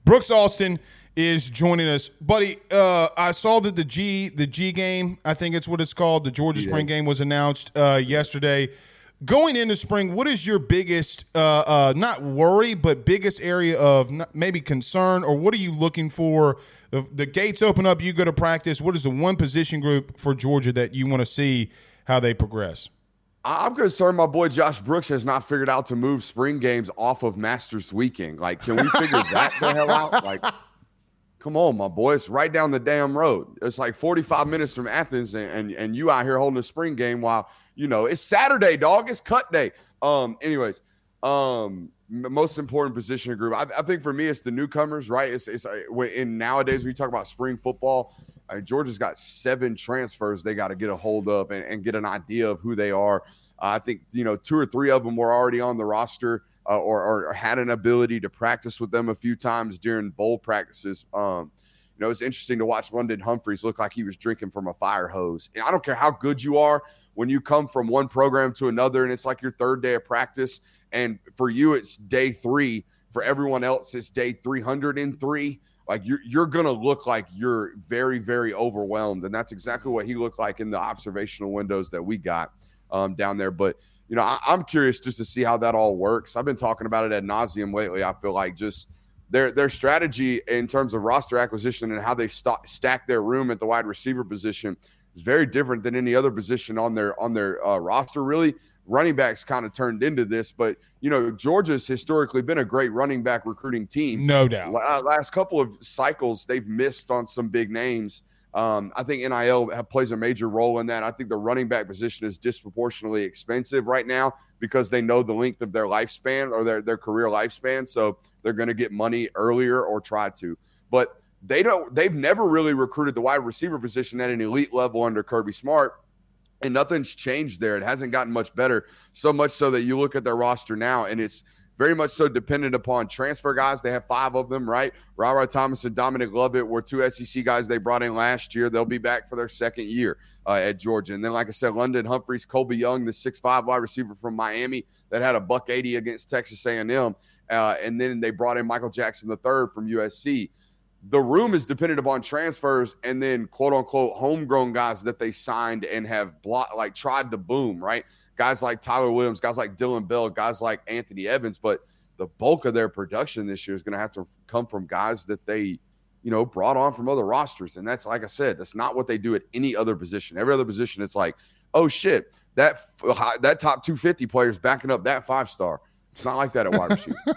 Speaker 1: Brooks Austin is joining us, buddy. Uh, I saw that the G the G game, I think it's what it's called, the Georgia Spring game was announced uh, yesterday. Going into spring, what is your biggest, uh, uh, not worry, but biggest area of not, maybe concern, or what are you looking for? The, the gates open up, you go to practice. What is the one position group for Georgia that you want to see how they progress?
Speaker 6: I'm concerned my boy Josh Brooks has not figured out to move spring games off of Masters weekend. Like, can we figure that the hell out? Like, come on, my boy. It's right down the damn road. It's like 45 minutes from Athens, and, and, and you out here holding a spring game while, you know, it's Saturday, dog. It's cut day. Um, anyways, um, most important position group. I, I think for me, it's the newcomers, right? It's, it's uh, in nowadays, we talk about spring football. Uh, Georgia's got seven transfers they got to get a hold of and, and get an idea of who they are. Uh, I think you know two or three of them were already on the roster uh, or, or had an ability to practice with them a few times during bowl practices. Um, you know, it's interesting to watch London Humphreys look like he was drinking from a fire hose. And I don't care how good you are when you come from one program to another and it's like your third day of practice. And for you, it's day three. For everyone else, it's day 303 like you're you're gonna look like you're very very overwhelmed, and that's exactly what he looked like in the observational windows that we got um, down there. But you know, I, I'm curious just to see how that all works. I've been talking about it ad nauseum lately. I feel like just their their strategy in terms of roster acquisition and how they st- stack their room at the wide receiver position is very different than any other position on their on their uh, roster. Really, running backs kind of turned into this, but you know, Georgia's historically been a great running back recruiting team.
Speaker 1: No doubt.
Speaker 6: La- uh, last couple of cycles, they've missed on some big names. Um, I think NIL have, plays a major role in that. I think the running back position is disproportionately expensive right now because they know the length of their lifespan or their, their career lifespan. So they're going to get money earlier or try to. But they don't. They've never really recruited the wide receiver position at an elite level under Kirby Smart and nothing's changed there. It hasn't gotten much better. So much so that you look at their roster now, and it's very much so dependent upon transfer guys. They have five of them, right? Rara Thomas and Dominic Lovett were two SEC guys they brought in last year. They'll be back for their second year uh, at Georgia. And then, like I said, London Humphreys, Colbie Young, the six-five wide receiver from Miami that had a buck eighty against Texas A&M, uh, and then they brought in Michael Jackson the third from USC the room is dependent upon transfers and then quote unquote homegrown guys that they signed and have blocked like tried to boom, right? Guys like Tyler Williams, guys like Dillon Bell, guys like Anthony Evans, but the bulk of their production this year is going to have to come from guys that they, you know, brought on from other rosters. And that's like I said, that's not what they do at any other position. Every other position, it's like, oh shit, that uh, that top 250 player is backing up that five star. It's not like that at wide receiver.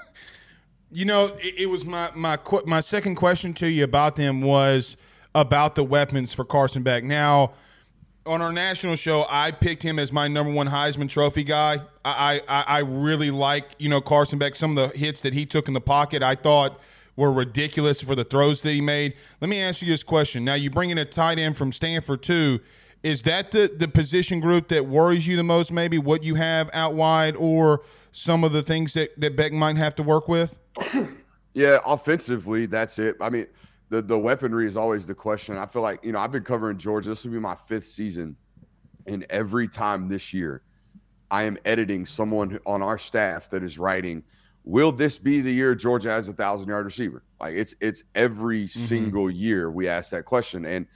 Speaker 1: You know, it, it was my my qu- my second question to you about them was about the weapons for Carson Beck. Now, on our national show, I picked him as my number one Heisman Trophy guy. I, I, I really like you know Carson Beck. Some of the hits that he took in the pocket, I thought were ridiculous for the throws that he made. Let me ask you this question. Now you bring in a tight end from Stanford too. Is that the the position group that worries you the most? Maybe what you have out wide, or some of the things that that Beck might have to work with.
Speaker 6: Yeah, offensively, that's it. I mean, the the weaponry is always the question. I feel like you know I've been covering Georgia. This will be my fifth season, and every time this year, I am editing someone on our staff that is writing. Will this be the year Georgia has a thousand yard receiver? Like it's it's every mm-hmm. single year we ask that question. And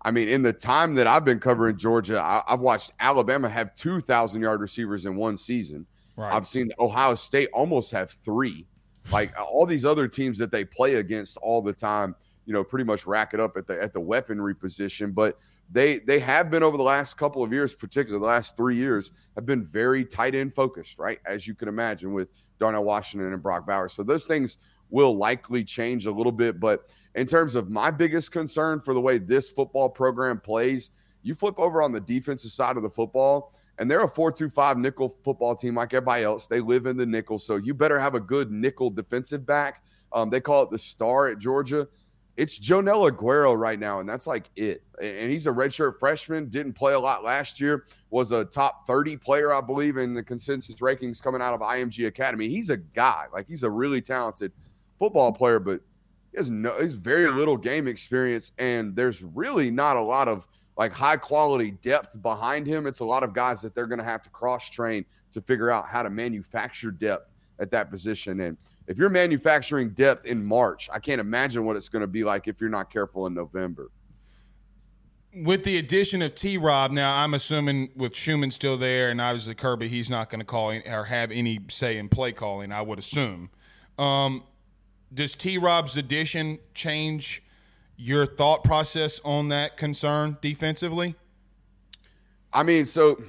Speaker 6: I mean, in the time that I've been covering Georgia, I, have watched Alabama have two thousand yard receivers in one season. Right. I've seen Ohio State almost have three. Like all these other teams that they play against all the time, you know, pretty much rack it up at the at the weaponry position. But they they have been over the last couple of years, particularly the last three years, have been very tight end focused, right? As you can imagine with Darnell Washington and Brock Bowers. So those things will likely change a little bit. But in terms of my biggest concern for the way this football program plays, you flip over on the defensive side of the football and they're a 4-2-5 nickel football team like everybody else. They live in the nickel, so you better have a good nickel defensive back. Um, they call it the star at Georgia. It's Joenel Aguero right now, and that's like it. And he's a redshirt freshman. Didn't play a lot last year. Was a top 30 player, I believe, in the consensus rankings coming out of IMG Academy. He's a guy. Like he's a really talented football player, but he has no, he's very little game experience, and there's really not a lot of like high quality depth behind him. It's a lot of guys that they're to have to cross train to figure out how to manufacture depth at that position. And if you're manufacturing depth in March, I can't imagine what it's going to be like if you're not careful in November.
Speaker 1: With the addition of T Rob, now I'm assuming with Muschamp still there and obviously Kirby, he's not going to call or have any say in play calling, I would assume. Um, does T Rob's addition change your thought process on that concern defensively?
Speaker 6: I mean, so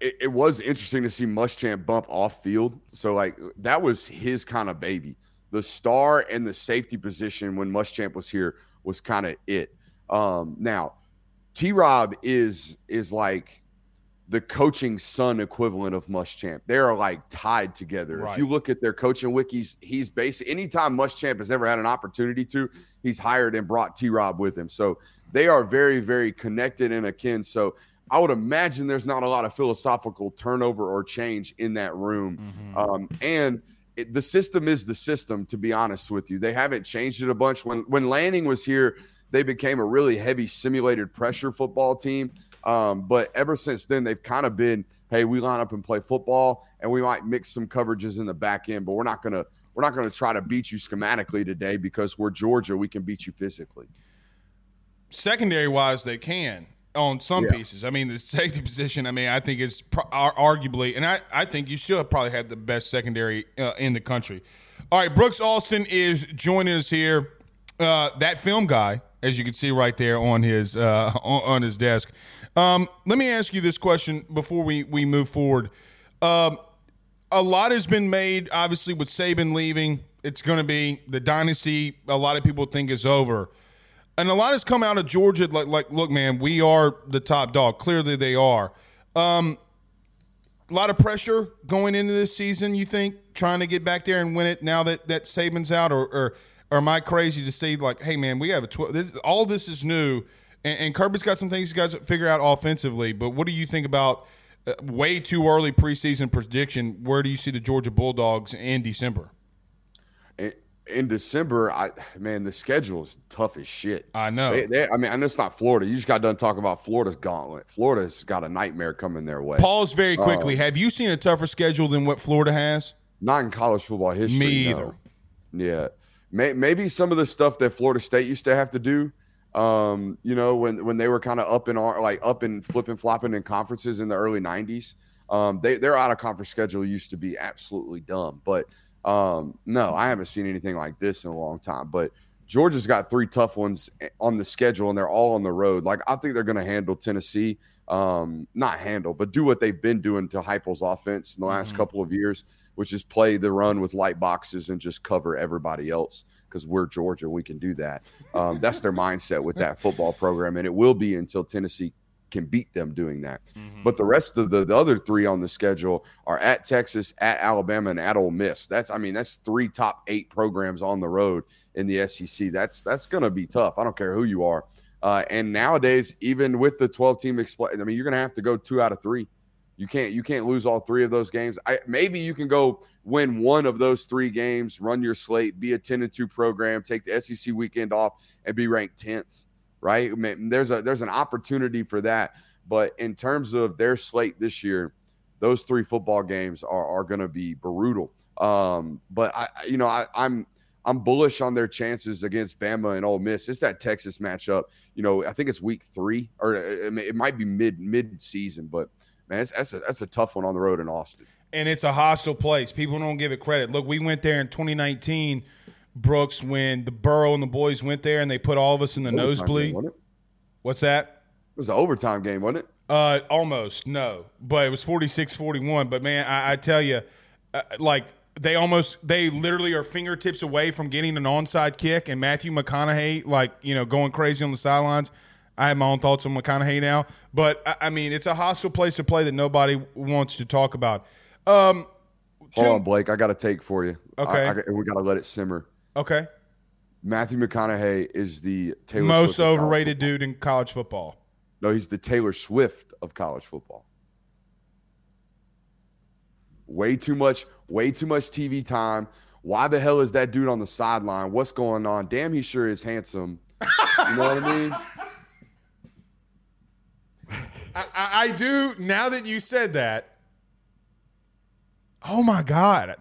Speaker 6: it, it, was interesting to see Muschamp bump off field. So like that was his kind of baby. The star and the safety position when Muschamp was here was kind of it. Um, now, T Rob is is like the coaching son equivalent of Muschamp. They are like tied together. Right. If you look at their coaching wikis, he's basically anytime Muschamp has ever had an opportunity to, he's hired and brought T Rob with him. So they are very, very connected and akin. So I would imagine there's not a lot of philosophical turnover or change in that room. Mm-hmm. Um, and it, the system is the system, to be honest with you. They haven't changed it a bunch. When when Lanning was here, they became a really heavy simulated pressure football team. Um, but ever since then, they've kind of been, hey, we line up and play football, and we might mix some coverages in the back end, but we're not gonna we're not gonna try to beat you schematically today because we're Georgia. We can beat you physically.
Speaker 1: Secondary wise, they can on some yeah. pieces. I mean, the safety position. I mean, I think it's pro- arguably, and I I think you still probably have the best secondary uh, in the country. All right, Brooks Austin is joining us here. Uh, that film guy, as you can see right there on his uh, on, on his desk. Um, let me ask you this question before we, we move forward. Um, a lot has been made, obviously, with Saban leaving. It's going to be the dynasty. A lot of people think is over, and a lot has come out of Georgia. Like, like, look, man, we are the top dog. Clearly, they are. Um, a lot of pressure going into this season. You think trying to get back there and win it now that that Saban's out, or, or, or am I crazy to say like, hey, man, we have a twelve. All this is new and, and Kirby's got some things you guys figure out offensively. But what do you think about uh, way too early preseason prediction? Where do you see the Georgia Bulldogs in December?
Speaker 6: In, in December, I man, the schedule is tough as shit.
Speaker 1: I know.
Speaker 6: They, they, I mean, and it's not Florida. You just got done talking about Florida's gauntlet. Florida's got a nightmare coming their way.
Speaker 1: Pause very quickly. Uh, Have you seen a tougher schedule than what Florida has?
Speaker 6: Not in college football history.
Speaker 1: Me either.
Speaker 6: No. Yeah, May, maybe some of the stuff that Florida State used to have to do um, you know, when when they were kind of up and like up and flipping flopping in conferences in the early '90s. Um, they their out of conference schedule used to be absolutely dumb, but um, no, I haven't seen anything like this in a long time. But Georgia's got three tough ones eh, on the schedule, and they're all on the road. Like I think they're going to handle Tennessee, um, not handle, but do what they've been doing to Heupel's offense in the last mm-hmm. couple of years, which is play the run with light boxes and just cover everybody else because we're Georgia, we can do that. Um, that's their mindset with that football program, and it will be until Tennessee can beat them doing that. But the rest of the, the other three on the schedule are at Texas, at Alabama, and at Ole Miss. That's I mean that's three top eight programs on the road in the SEC. That's that's going to be tough. I don't care who you are. Uh, and nowadays, even with the 12 team expl- I mean, you're going to have to go two out of three. You can't you can't lose all three of those games. I, maybe you can go win one of those three games, run your slate, be a 10 and 2 program, take the SEC weekend off, and be ranked 10th. Right? I mean, there's a there's an opportunity for that. But in terms of their slate this year, those three football games are are going to be brutal. Um, but I, you know, I, I'm I'm bullish on their chances against Bama and Ole Miss. It's that Texas matchup. You know, I think it's week three, or it, it might be mid mid season. But man, that's a that's a tough one on the road in Austin.
Speaker 1: and it's a hostile place. People don't give it credit. Look, we went there in 2019, Brooks, when the Burrow and the boys went there and they put all of us in the
Speaker 6: Overtime
Speaker 1: nosebleed.
Speaker 6: game.
Speaker 1: What's that?
Speaker 6: It was an overtime game, wasn't it?
Speaker 1: Uh, almost no, but it was 46-41. But man, I, I tell you, uh, like they almost they literally are fingertips away from getting an onside kick, and Matthew McConaughey like you know going crazy on the sidelines. I have my own thoughts on McConaughey now, but I, I mean it's a hostile place to play that nobody wants to talk about. Um,
Speaker 6: Hold
Speaker 1: two-
Speaker 6: on, Blake. I got a take for you.
Speaker 1: Okay.
Speaker 6: I, I, we got to let it simmer.
Speaker 1: Okay,
Speaker 6: Matthew McConaughey is the Taylor
Speaker 1: most
Speaker 6: Swift
Speaker 1: overrated dude in college football.
Speaker 6: No, he's the Taylor Swift of college football. Way too much, way too much TV time. Why the hell is that dude on the sideline? What's going on? Damn, he sure is handsome. You know what I mean?
Speaker 1: I, I, I do now that you said that. Oh my god!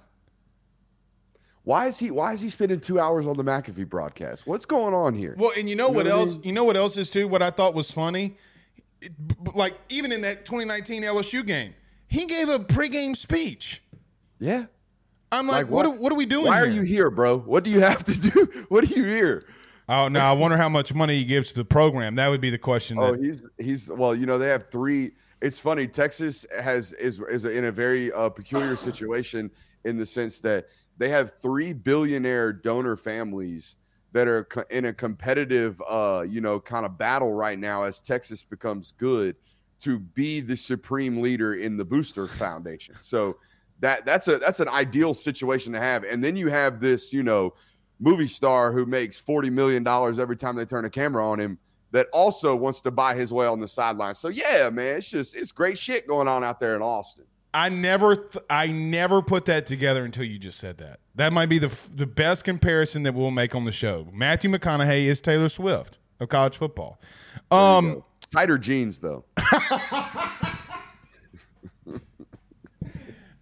Speaker 6: Why is he why is he spending two hours on the McAfee broadcast? What's going on here?
Speaker 1: Well, and you know
Speaker 6: You
Speaker 1: what
Speaker 6: know what I
Speaker 1: else?
Speaker 6: mean?
Speaker 1: You know what else is too? What I thought was funny, It- b- b- like even in that 2019 LSU game, he gave a pregame speech.
Speaker 6: Yeah.
Speaker 1: I'm like,
Speaker 6: Like
Speaker 1: what?
Speaker 6: what?
Speaker 1: Are, what are we doing?
Speaker 6: Why are you here, bro? What do you have to do? What are you here?
Speaker 1: Oh, now I wonder how much money he gives to the program. That would be the question.
Speaker 6: Oh,
Speaker 1: That,
Speaker 6: he's he's well, you know, they have three. It's funny. Texas has is is in a very uh, peculiar situation in the sense that they have three billionaire donor families that are co- in a competitive, uh, you know, kind of battle right now as Texas becomes good to be the supreme leader in the Booster Foundation. So that that's a that's an ideal situation to have. And then you have this, you know, movie star who makes forty million dollars every time they turn a camera on him that also wants to buy his way on the sideline. So yeah, man, it's just it's great shit going on out there in Austin.
Speaker 1: I never, th- I never put that together until you just said that. That might be the f- the best comparison that we'll make on the show. Matthew McConaughey is Taylor Swift of college football. Um,
Speaker 6: Tighter jeans though.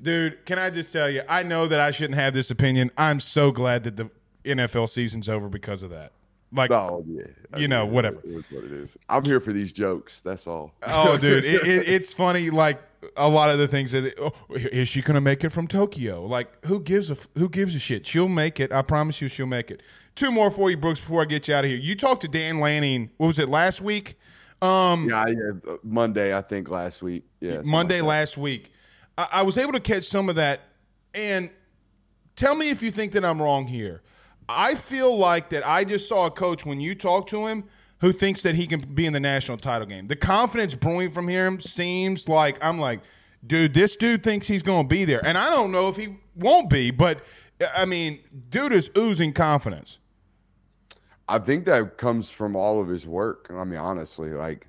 Speaker 1: Dude, can I just tell you, I know that I shouldn't have this opinion. I'm so glad that the NFL season's over because of that. Like,
Speaker 6: Oh yeah,
Speaker 1: You know, whatever.
Speaker 6: It is what it is. I'm here for these jokes. That's all.
Speaker 1: oh, dude, it, it, it's funny. Like a lot of the things that, oh, is she gonna make it from Tokyo? Like, who gives a who gives a shit? She'll make it. I promise you, she'll make it. Two more for you, Brooks, before I get you out of here. You talked to Dan Lanning. What was it last week? Um,
Speaker 6: yeah, yeah, Monday I think last week. Yeah,
Speaker 1: Monday
Speaker 6: like
Speaker 1: last week. I, I was able to catch some of that. And tell me if you think that I'm wrong here. I feel like that I just saw a coach when you talked to him who thinks that he can be in the national title game. The confidence brewing from him seems like I'm like, dude, this dude thinks he's going to be there. And I don't know if he won't be, but I mean, dude is oozing confidence.
Speaker 6: I think that comes from all of his work. I mean, honestly, like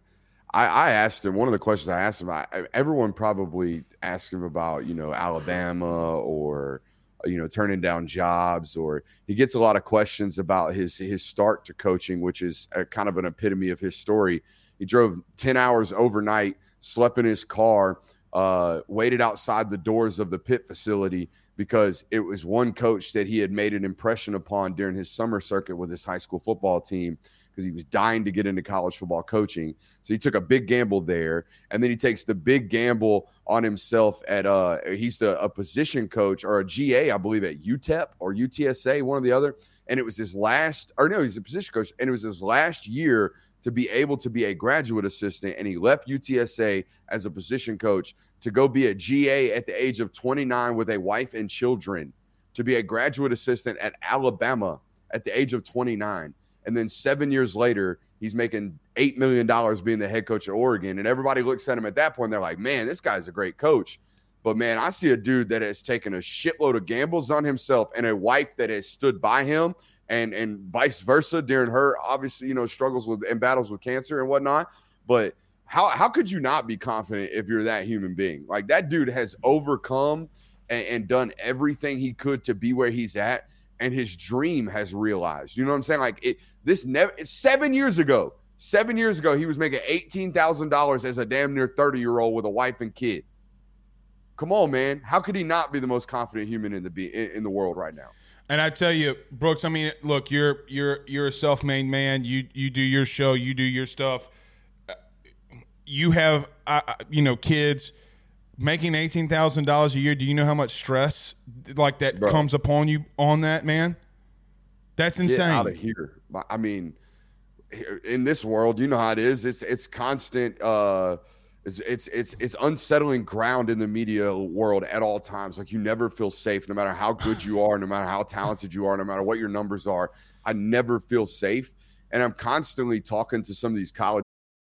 Speaker 6: I, I asked him one of the questions I asked him. I, everyone probably asked him about you know Alabama or you know turning down jobs, or he gets a lot of questions about his his start to coaching, which is a, kind of an epitome of his story. He drove ten hours overnight, slept in his car, uh, waited outside the doors of the Pitt facility because it was one coach that he had made an impression upon during his summer circuit with his high school football team because he was dying to get into college football coaching. So he took a big gamble there, and then he takes the big gamble on himself at uh he's the a position coach or a GA, I believe at UTEP or UTSA, one or the other. And it was his last, or no, he's a position coach, and it was his last year to be able to be a graduate assistant. And he left UTSA as a position coach to go be a GA at the age of 29 with a wife and children, to be a graduate assistant at Alabama at the age of 29. And then seven years later, He's making $8 million being the head coach at Oregon. And everybody looks at him at that point. They're like, man, this guy's a great coach. But man, I see a dude that has taken a shitload of gambles on himself and a wife that has stood by him and and vice versa during her obviously, you know, struggles with and battles with cancer and whatnot. But how how could you not be confident if you're that human being? Like that dude has overcome and, and done everything he could to be where he's at, and his dream has realized. You know what I'm saying? Like it this never seven years ago. Seven years ago, he was making eighteen thousand dollars as a damn near thirty year old with a wife and kid. Come on, man! How could he not be the most confident human in the be in, the world right now?
Speaker 1: And I tell you, Brooks. I mean, look, you're you're you're a self-made man. You you do your show. You do your stuff. You have uh, you know kids making eighteen thousand dollars a year. Do you know how much stress like that
Speaker 6: Bro.
Speaker 1: comes upon you on that man? That's
Speaker 6: Get out of here! I mean, in this world, you know how it is. It's it's constant. uh it's, it's it's it's unsettling ground in the media world at all times. Like you never feel safe, no matter how good you are, no matter how talented you are, no matter what your numbers are. I never feel safe, and I'm constantly talking to some of these college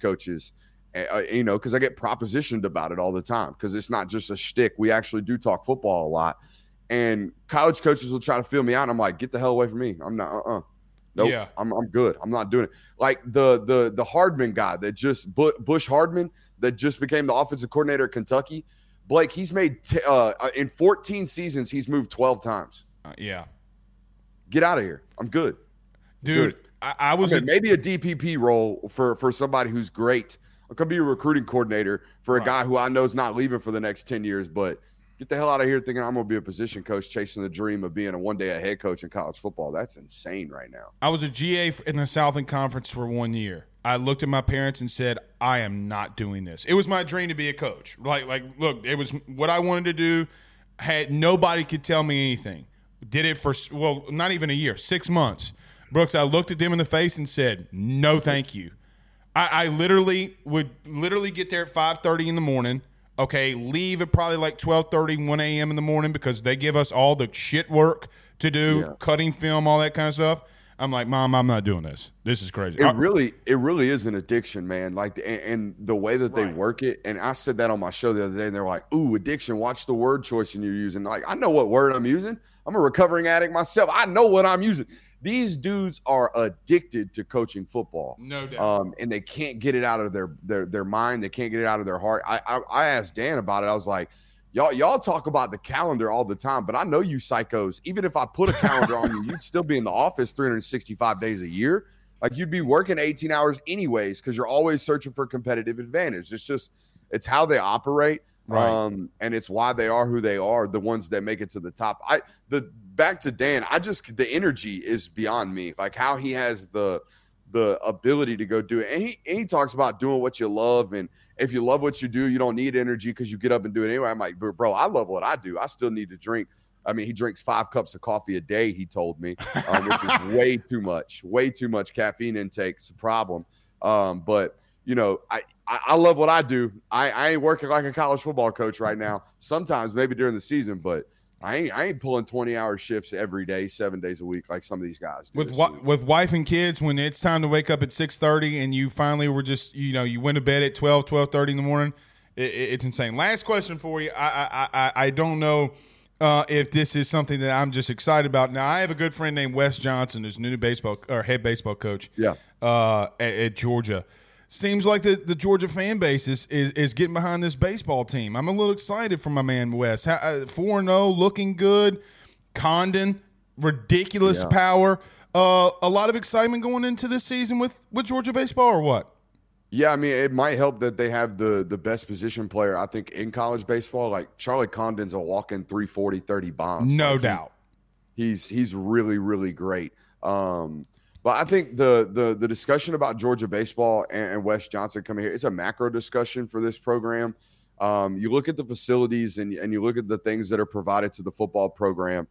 Speaker 6: Coaches, uh, you know, because I get propositioned about it all the time because it's not just a shtick. We actually do talk football a lot, and college coaches will try to fill me out. And I'm like, get the hell away from me. I'm not. Uh. uh Nope.
Speaker 1: Yeah.
Speaker 6: I'm. I'm good. I'm not doing it. Like the the the Hamdan guy that just Bush Hamdan that just became the offensive coordinator at Kentucky. Blake, he's made t- uh, uh, in 14 seasons, he's moved 12 times.
Speaker 1: Uh, yeah,
Speaker 6: Get out of here. I'm good.
Speaker 1: dude. I, I was
Speaker 6: Okay,
Speaker 1: a-
Speaker 6: maybe a DPP role for for somebody who's great. I could be a recruiting coordinator for a
Speaker 1: Right.
Speaker 6: guy who I know is not leaving for the next ten years. But get the hell out of here thinking I'm going to be a position coach, chasing the dream of being a one day a head coach in college football. That's insane right now.
Speaker 1: I was a GA in the Southern Conference for one year. I looked at my parents and said, "I am not doing this." It was my dream to be a coach. Like, like, look, it was what I wanted to do. Had nobody could tell me anything. Did it for well, not even a year, six months. Brooks, I looked at them in the face and said, "No, thank you." I, I literally would literally get there at five thirty in the morning. Okay, leave at probably like 12:30, 1 a.m. in the morning because they give us all the shit work to do,
Speaker 6: Yeah.
Speaker 1: cutting film, all that kind of stuff. I'm like, Mom, I'm not doing this. This is crazy.
Speaker 6: It
Speaker 1: I-
Speaker 6: really, it really is an addiction, man. Like, and, and the way that they
Speaker 1: Right.
Speaker 6: work it. And I said that on my show the other day, and they're like, "Ooh, addiction. Watch the word choice you're using." Like, I know what word I'm using. I'm a recovering addict myself. I know what I'm using. These dudes are addicted to coaching football.
Speaker 1: no doubt.
Speaker 6: um, and they can't get it out of their their their mind. They can't get it out of their heart. I, I I asked Dan about it. I was like, y'all y'all talk about the calendar all the time, but I know you psychos. Even if I put a calendar on you, you'd still be in the office 365 days a year. Like you'd be working 18 hours anyways because you're always searching for competitive advantage. It's just it's how they operate.
Speaker 1: Right.
Speaker 6: Um, and it's why they are who they are, the ones that make it to the top. I the back to Dan, I just the energy is beyond me. Like how he has the the ability to go do it. And he and he talks about doing what you love. And if you love what you do, you don't need energy because you get up and do it anyway. I'm like, bro, I love what I do. I still need to drink. I mean, he drinks five cups of coffee a day, he told me, um, which is way too much, way too much caffeine intake. It's a problem. Um, but you know, I, I, I love what I do. I, I ain't working like a college football coach right now. Sometimes maybe during the season, but I ain't I ain't pulling 20 hour shifts every day, seven days a week, like some of these guys.
Speaker 1: with with wife and kids, when it's time to wake up at six thirty, and you finally were just you know you went to bed at 12, 12.30 in the morning, it, it- it's insane. Last question for you. I I I, I don't know. Uh, if this is something that I'm just excited about. Now, I have a good friend named Wes Johnson, who's new baseball or head baseball coach.
Speaker 6: Yeah.
Speaker 1: uh, at, at Georgia. Seems like the, the Georgia fan base is, is, is getting behind this baseball team. I'm a little excited for my man Wes. uh, Four zero, looking good. Condon, ridiculous
Speaker 6: Yeah.
Speaker 1: power. Uh, a lot of excitement going into this season with, with Georgia baseball, or what?
Speaker 6: Yeah, I mean, it might help that they have the the best position player, I think, in college baseball. Like Charlie Condon's a walking 340, 30 bombs.
Speaker 1: No
Speaker 6: Like, he-
Speaker 1: doubt.
Speaker 6: he's he's really really great. Um, But I think the the the discussion about Georgia baseball and, and Wes Johnson coming here is a macro discussion for this program. Um, you look at the facilities and, and you look at the things that are provided to the football program,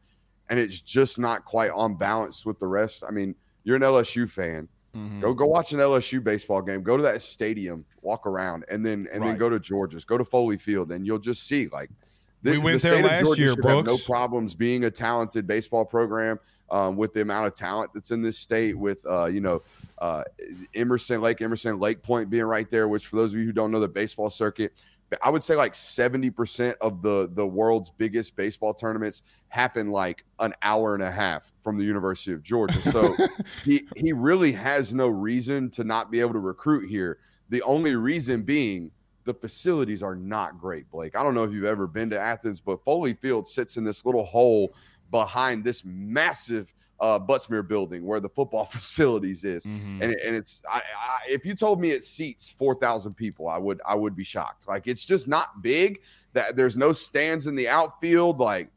Speaker 6: and it's just not quite on balance with the rest. I mean, you're an LSU fan. Mm-hmm. Go go watch an LSU baseball game. Go to that stadium, walk around, and then and right. then go to Georgia's. Go to Foley Field, and you'll just see like
Speaker 1: the, we went the there last year. Brooks.
Speaker 6: no problems being a talented baseball program um, with the amount of talent that's in this state. With uh, you know uh, Emerson Lake, Emerson Lake Point being right there. Which for those of you who don't know the baseball circuit, I would say like 70% of the the world's biggest baseball tournaments happen like an hour and a half from the University of Georgia. So he he really has no reason to not be able to recruit here. The only reason being the facilities are not great, Blake. I don't know if you've ever been to Athens, but Foley Field sits in this little hole behind this massive uh, Butts-Mehre building where the football facilities is, mm-hmm. and, and it's I, I, if you told me it seats four thousand people, I would I would be shocked. Like it's just not big. That there's no stands in the outfield. Like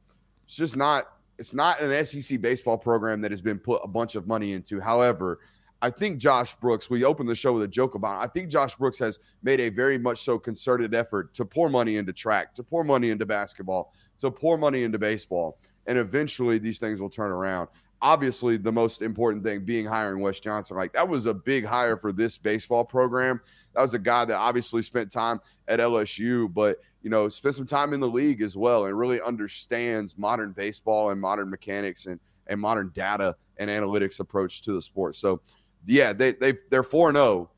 Speaker 6: it's just not it's not an SEC baseball program that has been put a bunch of money into. However, I think Josh Brooks. We opened the show with a joke about. It. I think Josh Brooks has made a very much so concerted effort to pour money into track, to pour money into basketball, to pour money into baseball, and eventually these things will turn around obviously the most important thing being hiring Wes Johnson. Like that was a big hire for this baseball program. That was a guy that obviously spent time at LSU, but you know, spent some time in the league as well and really understands modern baseball and modern mechanics and and modern data and analytics approach to the sport. So yeah, they they they're 4 0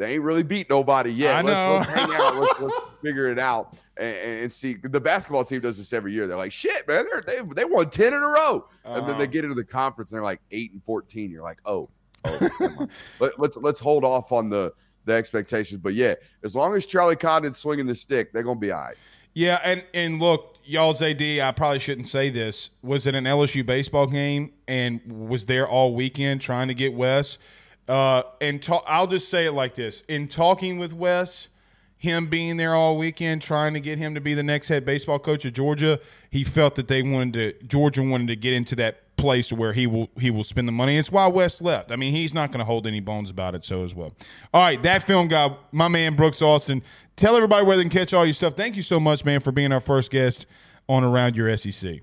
Speaker 6: they ain't really beat nobody yet.
Speaker 1: I
Speaker 6: let's,
Speaker 1: know.
Speaker 6: let's hang out. Let's, let's figure it out and, and, see. The basketball team does this every year. They're like, shit, man, they they won ten in a row, uh-huh. and then they uh-huh. get into the conference and they're like eight and fourteen. You're like, oh, oh. Let, let's let's hold off on the the expectations. But yeah, as long as Charlie Condon's swinging the stick, they're gonna be all right.
Speaker 1: Yeah, and and look, y'all's AD. I probably shouldn't say this. Was it an LSU baseball game and was there all weekend trying to get Wes? Uh, and ta- I'll just say it like this: in talking with Wes, him being there all weekend, trying to get him to be the next head baseball coach of Georgia, he felt that they wanted to Georgia wanted to get into that place where he will he will spend the money. It's why Wes left. I mean, he's not going to hold any bones about it. So as well. All right, that film guy, my man Brooks Austin. Tell everybody where they can catch all your stuff. Thank you so much, man, for being our first guest on Around Your SEC.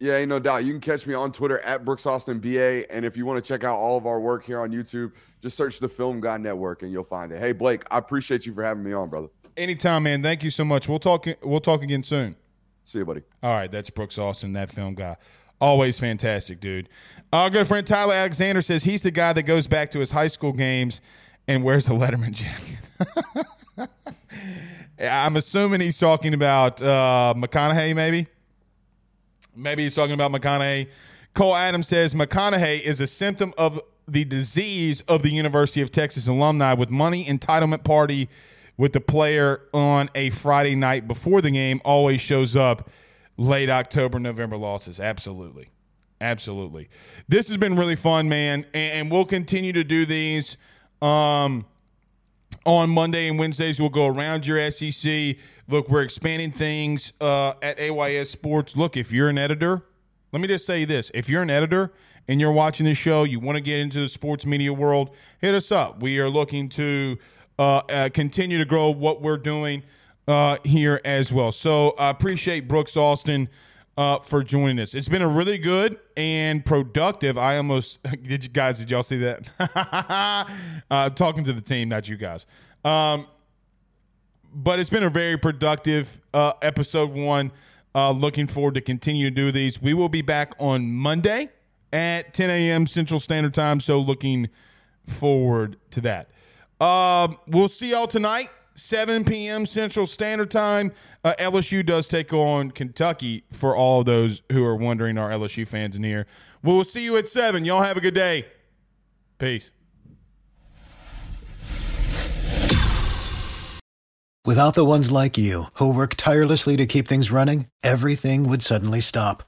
Speaker 6: Yeah, ain't no doubt. You can catch me on Twitter at Brooks Austin BA. And if you want to check out all of our work here on YouTube, just search the Film Guy Network and you'll find it. Hey, Blake, I appreciate you for having me on, brother.
Speaker 1: Anytime, man. Thank you so much. We'll talk. We'll talk again soon.
Speaker 6: See you, buddy.
Speaker 1: All right, that's Brooks Austin, that film guy. Always fantastic, dude. Our good friend Tyler Alexander says he's the guy that goes back to his high school games and wears a Letterman jacket. I'm assuming he's talking about uh, McConaughey, maybe. Maybe he's talking about McConaughey. Cole Adams says McConaughey is a symptom of the disease of the University of Texas alumni with money entitlement party with the player on a Friday night before the game always shows up late October, November losses. Absolutely. Absolutely. This has been really fun, man. And, we'll continue to do these um, on Monday and Wednesdays. We'll go around your SEC. Look, we're expanding things uh, at AYS Sports. Look, if you're an editor, let me just say this. If you're an editor and you're watching the show, you want to get into the sports media world, hit us up. We are looking to uh, uh, continue to grow what we're doing uh, here as well. So I appreciate Brooks Austin uh, for joining us. It's been a really good and productive. I almost did you guys did y'all see that? uh, talking to the team, not you guys. Um, but it's been a very productive uh, episode one. Looking forward to continue to do these. We will be back on Monday at 10 a.m. Central Standard Time. So looking forward to that. Uh, we'll see y'all tonight, 7 p.m. Central Standard Time. Uh, LSU does take on Kentucky for all those who are wondering, our LSU fans in here. We'll see you at 7. Y'all have a good day. Peace.
Speaker 4: Without the ones like you, who work tirelessly to keep things running, everything would suddenly stop.